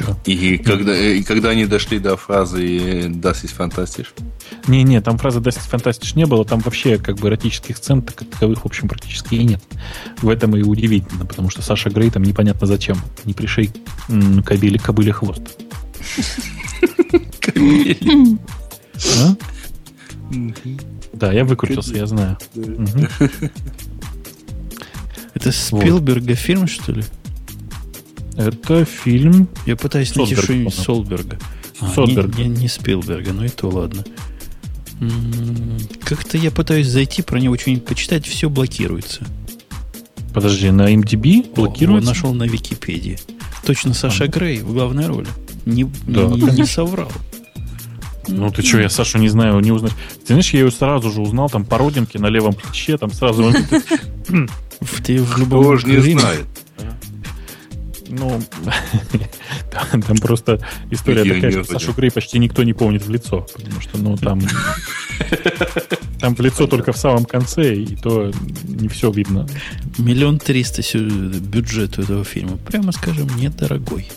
Чё? И когда, и когда они дошли до фразы «Das ist fantastisch», Не-не, там фразы «Das ist fantastisch» не было, там вообще как бы эротических сцен как таковых, в общем, практически и нет. В этом и удивительно, потому что Саша Грей там непонятно зачем. Не пришей кобеле, кобыле хвост. А? Да, я выкрутился, я знаю. Это Спилберга фильм, что ли? Это фильм... Я пытаюсь найти что-нибудь. Солберга. А, Содберга. Не, не- не Спилберга, ну и то ладно. Как-то я пытаюсь зайти, про него что-нибудь почитать, все блокируется. Подожди, на MDB О, блокируется? нашел на Википедии. Точно Саша Грей в главной роли. Не, Да, не- не соврал. Ну ты что, я Сашу не знаю, не узнать. Ты знаешь, я ее сразу же узнал, там по родинке на левом плече, там сразу... В- Ты в любом кто же не знает. Ну, там, там просто история такая, что Сашу Грей почти никто не помнит в лицо, потому что, ну, там, там в лицо только в самом конце, и то не все видно. Миллион триста бюджет у этого фильма. Прямо скажем, недорогой.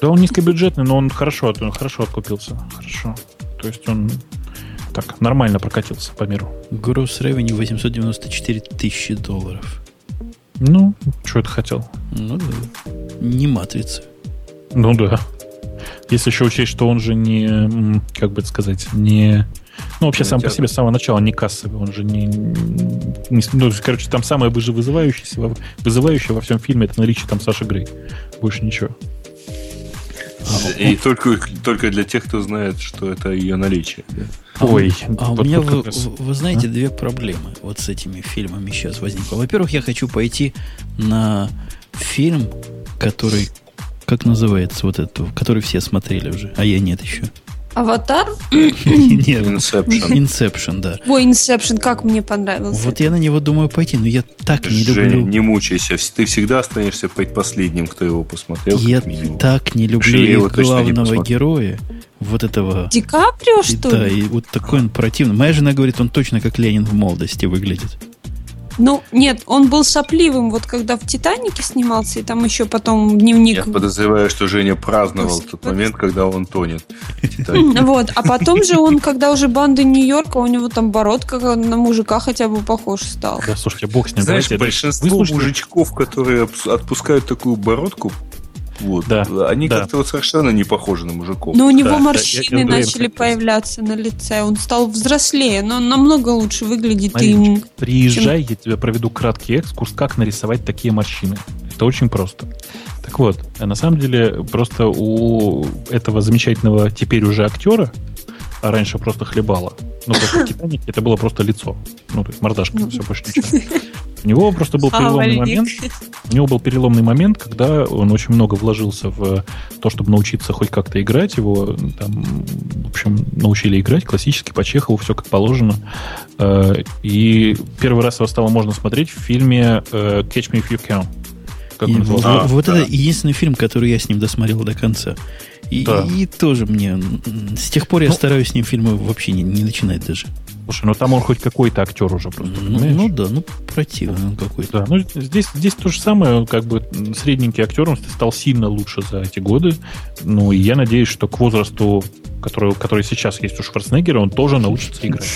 Да, он низкобюджетный, но он хорошо, он хорошо откупился, хорошо. То есть он так нормально прокатился по миру. Gross revenue 894 тысячи долларов. Ну, что это хотел? Ну да. Не матрица. Ну да. Если еще учесть, что он же не, как бы это сказать, не... Ну, вообще, сам по себе с самого начала не кассовый, он же не... не ну, короче, там самое во- вызывающее во всем фильме это наличие там Саши Грей. Больше ничего. И только, только для тех, кто знает, что это ее наличие. да. А Ой, А у меня, вы, раз- вы знаете, две проблемы вот с этими фильмами сейчас возникло. Во-первых, я хочу пойти на фильм, который, как называется вот этот, который все смотрели уже, а я нет еще. Аватар? Нет, Inception. Inception, да. Ой, Inception, как мне понравился. Вот я на него думаю пойти, но я так не Женя, люблю. не мучайся. Ты всегда останешься последним, кто его посмотрел. Я так не люблю их главного героя, вот этого. Ди Каприо, И, что да, ли? и вот такой он противный. Моя жена говорит, он точно как Ленин в молодости выглядит. Ну, нет, он был сопливым, вот когда в «Титанике» снимался, и там еще потом дневник... Я подозреваю, что Женя праздновал тот момент, когда он тонет. Вот, а потом же он, когда уже банды Нью-Йорка, у него там бородка на мужика хотя бы похож стал. Да, слушайте, бог с ним. Знаешь, большинство мужичков, которые отпус- отпускают такую бородку, вот, Да, они да. как-то вот совершенно не похожи на мужиков. Но у него Да, да, морщины я- я говорю, начали появляться на лице, он стал взрослее, но он намного лучше выглядит. И... Мариночка, приезжай, я тебе проведу краткий экскурс, как нарисовать такие морщины. Это очень просто. Так вот, а на самом деле просто у этого замечательного теперь уже актера, а раньше просто хлебала, ну, просто в «Титанике» это было просто лицо. Ну, то есть мордашка, Ну. все, больше ничего. У него просто был переломный момент. У него был переломный момент, когда он очень много вложился в то, чтобы научиться хоть как-то играть. Его там, в общем, научили играть классически по Чехову, все как положено. Э, И первый раз его стало можно смотреть в фильме э, Catch Me If You Can. Как И он вот? А, вот да. это единственный фильм, который я с ним досмотрел до конца. И, Да. и тоже мне... С тех пор я Ну. стараюсь с ним фильмы вообще не, не начинать даже. Слушай, ну там он хоть какой-то актер уже просто, Ну, понимаешь? ну да, ну противный он какой-то. Да, ну здесь, здесь то же самое, как бы средненький актер, он стал сильно лучше за эти годы. Ну, и я надеюсь, что к возрасту, который, который сейчас есть у Шварценеггера, он тоже научится играть.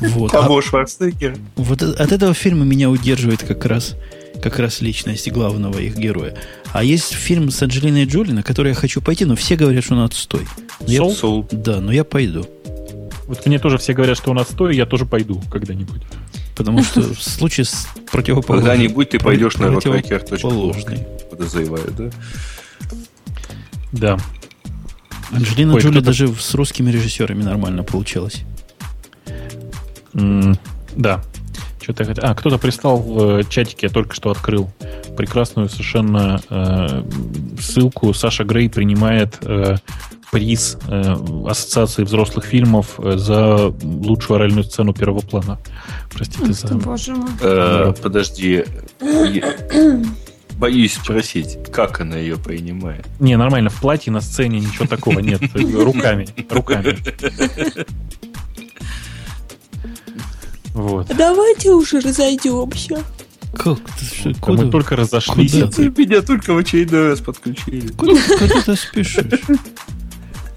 Вот. А Того Шварценеггера. вот от от этого фильма меня удерживает как раз, как раз личность главного их героя. А есть фильм с Анджелиной Джоли, на который я хочу пойти, но все говорят, что он отстой. Но я- Soul? Соул. да, но я пойду. Вот мне тоже все говорят, что он отстой, я тоже пойду когда-нибудь. Потому что в случае с противоположным... Когда-нибудь ты пойдешь на противоположный. rockracker.com, подозреваю, да? Да. Анджелина Ой, Джоли даже с русскими режиссерами нормально получалось. М, Да. Что-то я хотел- А, кто-то прислал в э, чатике, я только что открыл прекрасную совершенно э, ссылку. Саша Грей принимает э, приз э, Ассоциации взрослых фильмов э, за лучшую оральную сцену первого плана. Простите Ах за... боже мой. Э, Подожди. Боюсь спросить, как она ее принимает. Не, нормально, в платье на сцене ничего такого нет. Руками. Руками. Вот. Давайте уже разойдемся. Как? Ты что, Да куда, Мы только разошлись. Куда ты? Меня только в очередной раз подключили. куда, куда ты спешишь?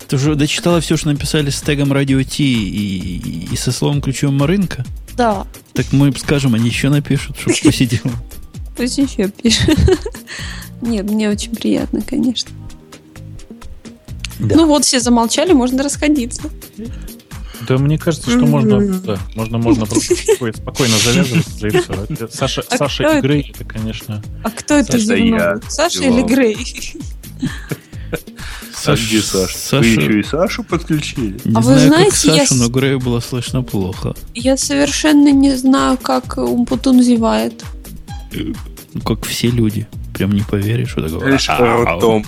Ты уже дочитала все, что написали с тегом радио Ти и, и- со словом ключевым рынка? Да. Так мы скажем, они еще напишут, чтобы посидел. Пусть еще пишет. Нет, мне очень приятно, конечно. Да. Ну вот, все замолчали, можно расходиться. Да, мне кажется, что можно, да, можно, можно просто спокойно, спокойно завязывать уже и все. Саша, А Саша и это? Грей, это, конечно, А кто это Саша, зевнул? я Саша или Грей? А где Саша? Вы еще и Сашу подключили? Не А вы знаю, как знаете, я Сашу, с- но Грею было слышно плохо. Я совершенно не знаю, как Умпутун зевает. Ну, как все люди. Прям не поверишь, что такое. Лишь ртом.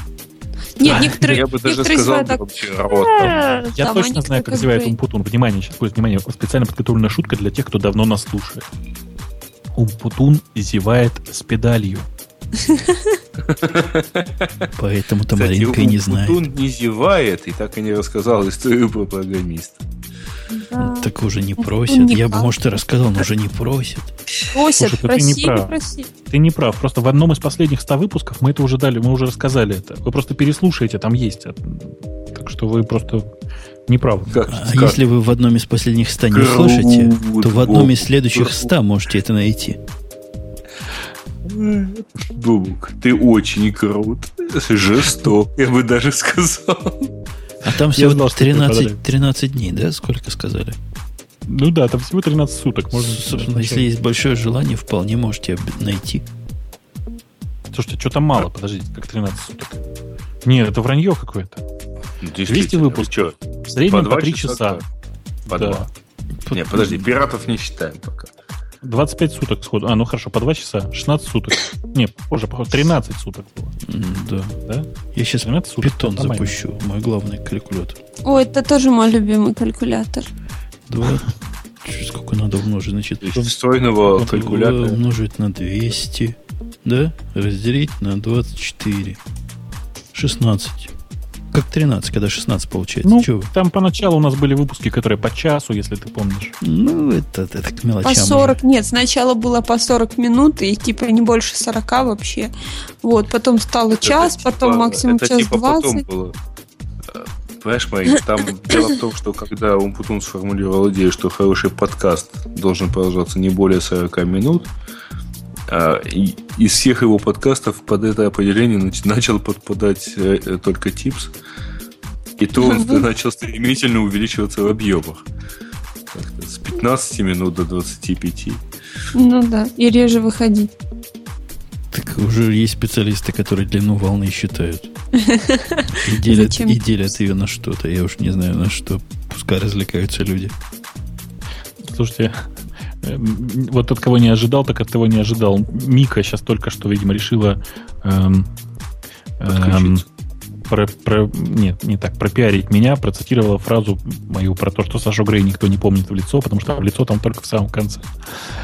Нет, некоторые, Я бы даже сказал, так. вообще ротом. Я точно а знаю, как называют. Умпутун. Внимание, сейчас будет внимание. Специально подготовленная шутка для тех, кто давно нас слушает. Умпутун зевает с педалью. Поэтому-то маленькая не знает. Умпутун не зевает и так и не рассказал историю про программиста. Да. Так уже не Он просят. не Я бы, может, и рассказал, но уже не просят. Просят, Слушай, да ты не прав. просили. Ты не прав. Просто в одном из последних 100 выпусков мы это уже дали, мы уже рассказали это. Вы просто переслушаете, там есть. Так что вы просто не правы. Как, А если вы в одном из последних ста не Крут, услышите, то в одном из следующих ста можете это найти. Бубук, ты очень крут. Жесток, я бы даже сказал. А там всего знал, что ты 13, попадаешь. 13 дней, да? Сколько сказали? Ну да, там всего 13 суток. Можно Собственно, если есть большое желание, вполне можете найти. Слушайте, что-то мало, подождите, как 13 суток. Нет, это вранье какое-то. 200 выпусков. В среднем по, 3 часа. По Да. два. Не, подожди, пиратов не считаем пока. 25 суток сходу. А, ну хорошо, по 2 часа. 16 суток. Не, позже, похоже, 13 суток было. Да. Да? Я сейчас 13 суток. питон запущу, мой главный калькулятор. О, это тоже мой любимый калькулятор. Два. Сколько надо умножить? Значит, встроенного два калькулятора. умножить на 200. Да? Разделить на 24. 16. Как 13, когда 16 получается. Ну, вы? там поначалу у нас были выпуски, которые по часу, если ты помнишь. Ну, это, это к мелочам. По уже. 40, нет, сначала было по 40 минут, и типа не больше 40 вообще. Вот, потом стало Это час, типа- потом максимум это час типа потом 20. было. Э, Понимаешь, Марин, там дело в том, что когда Умпутун сформулировал идею, что хороший подкаст должен продолжаться не более 40 минут, из всех его подкастов под это определение нач- начал подпадать э, э, только Типс. И то он начал стремительно увеличиваться в объемах. С 15 минут до 25. Ну да, и реже выходить. Так уже есть специалисты, которые длину волны считают. И делят, и делят ее на что-то. Я уж не знаю на что. Пускай развлекаются люди. Слушайте, Вот от кого не ожидал, так от того не ожидал. Мика сейчас только что, видимо, решила эм, эм, про, про- нет, не так, пропиарить меня, процитировала фразу мою про то, что Сашу Грей никто не помнит в лицо, потому что в лицо там только в самом конце.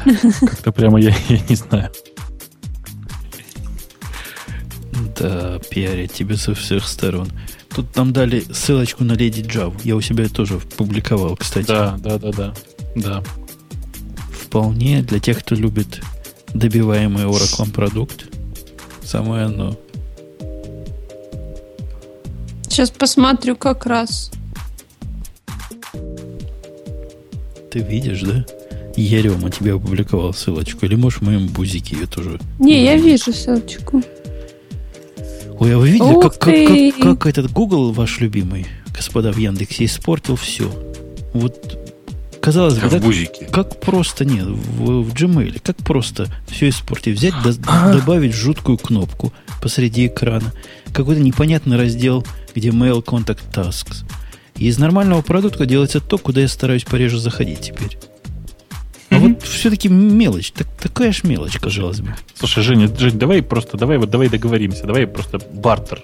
Как-то прямо я, я не знаю. Да, пиарят тебя со всех сторон. Тут нам дали ссылочку на Леди Джаву. Я у себя тоже публиковал, кстати. Да, да, да, да. Да. Вполне для тех, кто любит добиваемый Oracle продукт. Самое оно. Сейчас посмотрю как раз. Ты видишь, да? Ярема тебе опубликовал ссылочку. Или можешь в моем бузике ее тоже... Не, я вижу ссылочку. Ой, а вы видели, Ух как, как, как, как этот Google, ваш любимый, господа в Яндексе, испортил все? Вот, казалось бы, В да, бузике. как просто, нет, в, в Gmail, как просто все испортить. Взять, до- А. добавить жуткую кнопку посреди экрана, какой-то непонятный раздел, где Mail Contact Tasks. И из нормального продукта делается то, куда я стараюсь пореже заходить теперь. А вот все-таки мелочь, так, такая ж мелочь, казалось бы. Слушай, Женя, Жень, давай просто, давай вот давай договоримся, давай просто бартер.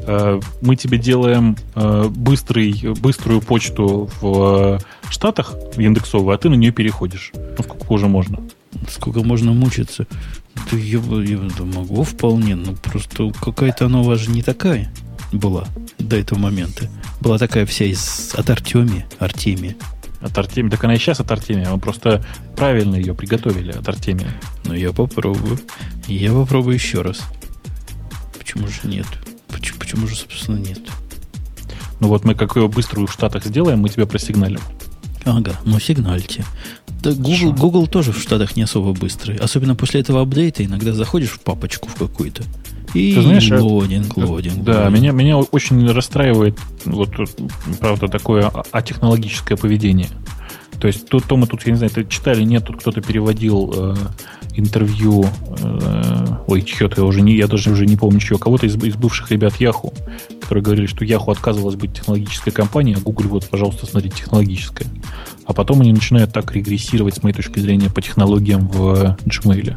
Э, Мы тебе делаем э, быстрый, быструю почту в э, Штатах, в индексовую, а ты на нее переходишь. Ну, сколько уже можно? Сколько можно мучиться? Да я, я да могу вполне, но просто какая-то она у вас же не такая была до этого момента. Была такая вся из от Артемия, Артемия. От Артемия. Так она и сейчас от Артемия. Мы просто правильно ее приготовили от Артемия. Но я попробую. Я попробую еще раз. Почему же нет? Почему, почему же, собственно, нет? Ну вот мы как ее быструю в Штатах сделаем, мы тебя просигналим. Ага, ну сигнальте. Да Google. Google тоже в Штатах не особо быстрый. Особенно после этого апдейта иногда заходишь в папочку в какую-то. И Ты знаешь, а- лодинг, лодинг. Да, лодинг. меня, меня очень расстраивает вот, правда, такое а- атехнологическое поведение. То есть, то, то мы тут, я не знаю, это читали, нет, тут кто-то переводил э, интервью, э, ой, чье-то я уже не, я даже уже не помню чье, кого-то из, из бывших ребят Яху, которые говорили, что Яху отказывалась быть технологической компанией, а Google, вот, пожалуйста, смотрите, технологическая. А потом они начинают так регрессировать, с моей точки зрения, по технологиям в Gmail.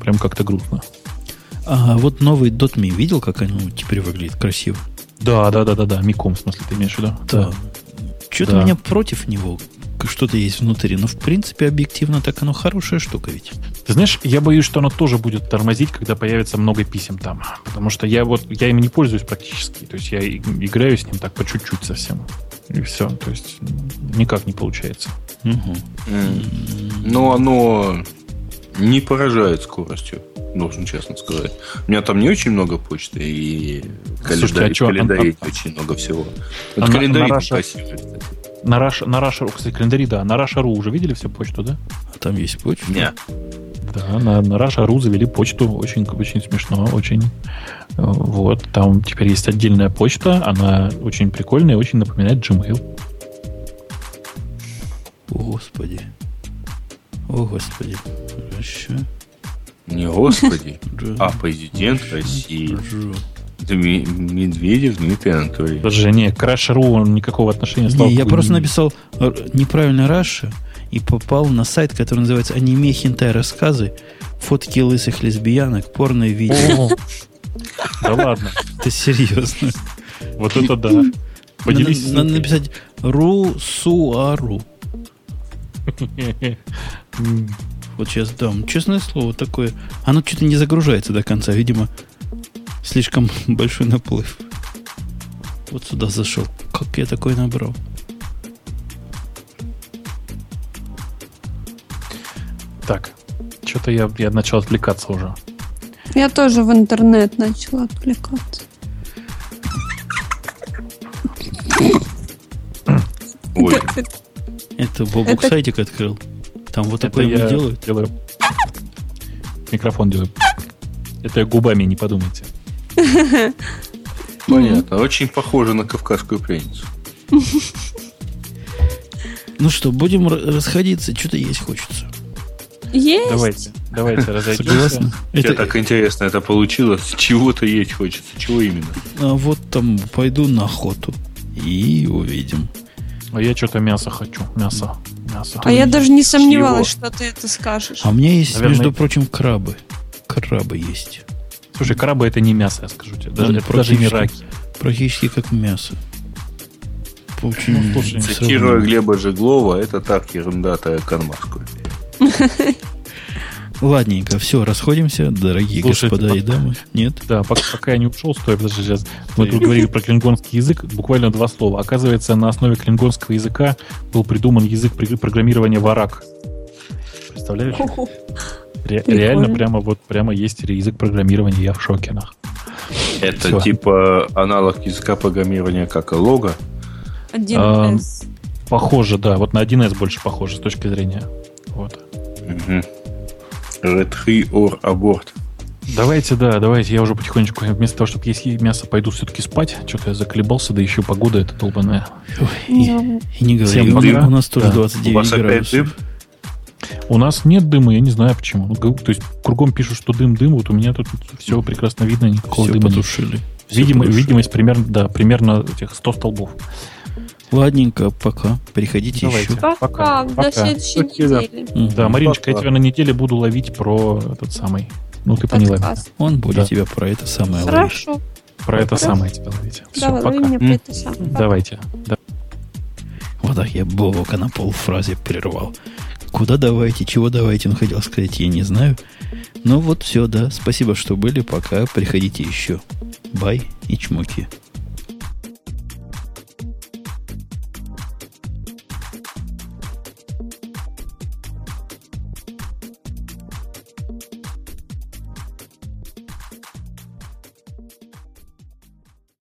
Прям как-то грустно. А вот новый .me видел, как оно теперь выглядит красиво? Да, да, да, да, да. Миком, в смысле, ты имеешь в виду? Да. Что-то Да. меня против него что-то есть внутри. Но, в принципе, объективно так оно хорошая штука ведь. Ты знаешь, я боюсь, что оно тоже будет тормозить, когда появится много писем там. Потому что я вот я им не пользуюсь практически. То есть я играю с ним так по чуть-чуть совсем. И все. То есть никак не получается. М. Но оно не поражает скоростью, должен честно сказать. У меня там не очень много почты, и Слушайте, календарь, а чё, в календаре а- очень много всего. а Вот на- календарь на Russia- красивый, кстати. На Rush, на Rush, кстати, календари, да. На Rush.ru уже видели всю почту, да? А там есть почта? Не. Да, на, на Rush.ru завели почту. Очень, очень смешно, очень. Э, Вот, там теперь есть отдельная почта. Она очень прикольная и очень напоминает Gmail. О, Господи. О, Господи. Хорошо. Не господи, а президент России Джо. Дми- Медведев Дмитрий Анатольевич. Даже не, к Rush.ru он никакого отношения Не, я просто написал р- неправильно Раша и попал на сайт, который называется «Аниме хентай рассказы», фотки лысых лесбиянок, порное видео. Да ладно. Это серьезно. Вот это да. Поделись. Надо, надо написать «Ру-су-ару». М, Вот сейчас дам. Честное слово, такое. Оно что-то не загружается до конца. Видимо, слишком большой наплыв. Вот сюда зашел. Как я такой набрал? Так, что-то я, я начал отвлекаться уже. Я тоже в интернет начала отвлекаться. Ой, Это Бобук Это- сайтик открыл. Там вот Это такое я делают. делаю. Микрофон делаю. Это я губами, не подумайте. понятно. Очень похоже на кавказскую пленницу. Ну что, будем расходиться. Что-то есть хочется. Есть? Давайте, давайте разойдемся. Это, так интересно это получилось. Чего-то есть хочется. Чего именно? а вот там пойду на охоту. И увидим. А я что-то мясо хочу. Мясо. мясо. А я даже не сомневалась, что ты это скажешь. А у меня есть, Наверное, между прочим, крабы. Крабы есть. Слушай, крабы это не мясо, я скажу тебе. Даже, даже не раки. Практически как мясо. Очень Ну, слушай, Цитируя. Глеба Жеглова, это так, ерунда твоя кармашку. Ладненько, все, расходимся, дорогие Слушайте, господа и пока- дамы. Нет? Да, пока, пока я не ушел, стой, подожди, сейчас. Мы тут говорили про клингонский язык, буквально два слова. Оказывается, на основе клингонского языка был придуман язык программирования варак. Представляешь? Ре- реально прямо вот прямо есть язык программирования, я в шоке. нах. Это Всё. типа аналог языка программирования как и лого. Один Ам. S. Похоже, да, вот на 1С больше похоже с точки зрения. Вот. Угу. Retry or abort. Давайте, да, давайте, я уже потихонечку, вместо того, чтобы есть мясо, пойду все-таки спать. Что-то я заколебался, да еще погода эта долбаная. Ой, и, и не говори, Всем у, пока. у нас тоже Да. 29 У вас опять градусов. дым? У нас нет дыма, я не знаю почему. Ну, То есть кругом пишут, что дым-дым, вот у меня тут все прекрасно видно, никакого Все дыма нет. потушили. Всё Видимо, потушили. видимость примерно, да, примерно этих 100 столбов. Ладненько, пока. Приходите Давайте. еще. Пока, Пока, до пока. следующей да. недели. Мгм. Да, Мариночка, я Пока. тебя на неделе буду ловить про этот самый. Ну, ты поняла. Он будет Да. тебя про это самое ловить. Хорошо. Про это Хорошо. самое тебя ловить. Все, Давай, пока. меня про это самое. Давайте. Да. Вот так я Бобока на полфразе прервал. Куда давайте, чего давайте, он хотел сказать, я не знаю. Ну вот все, да. Спасибо, что были. Пока. Приходите еще. Бай и чмоки.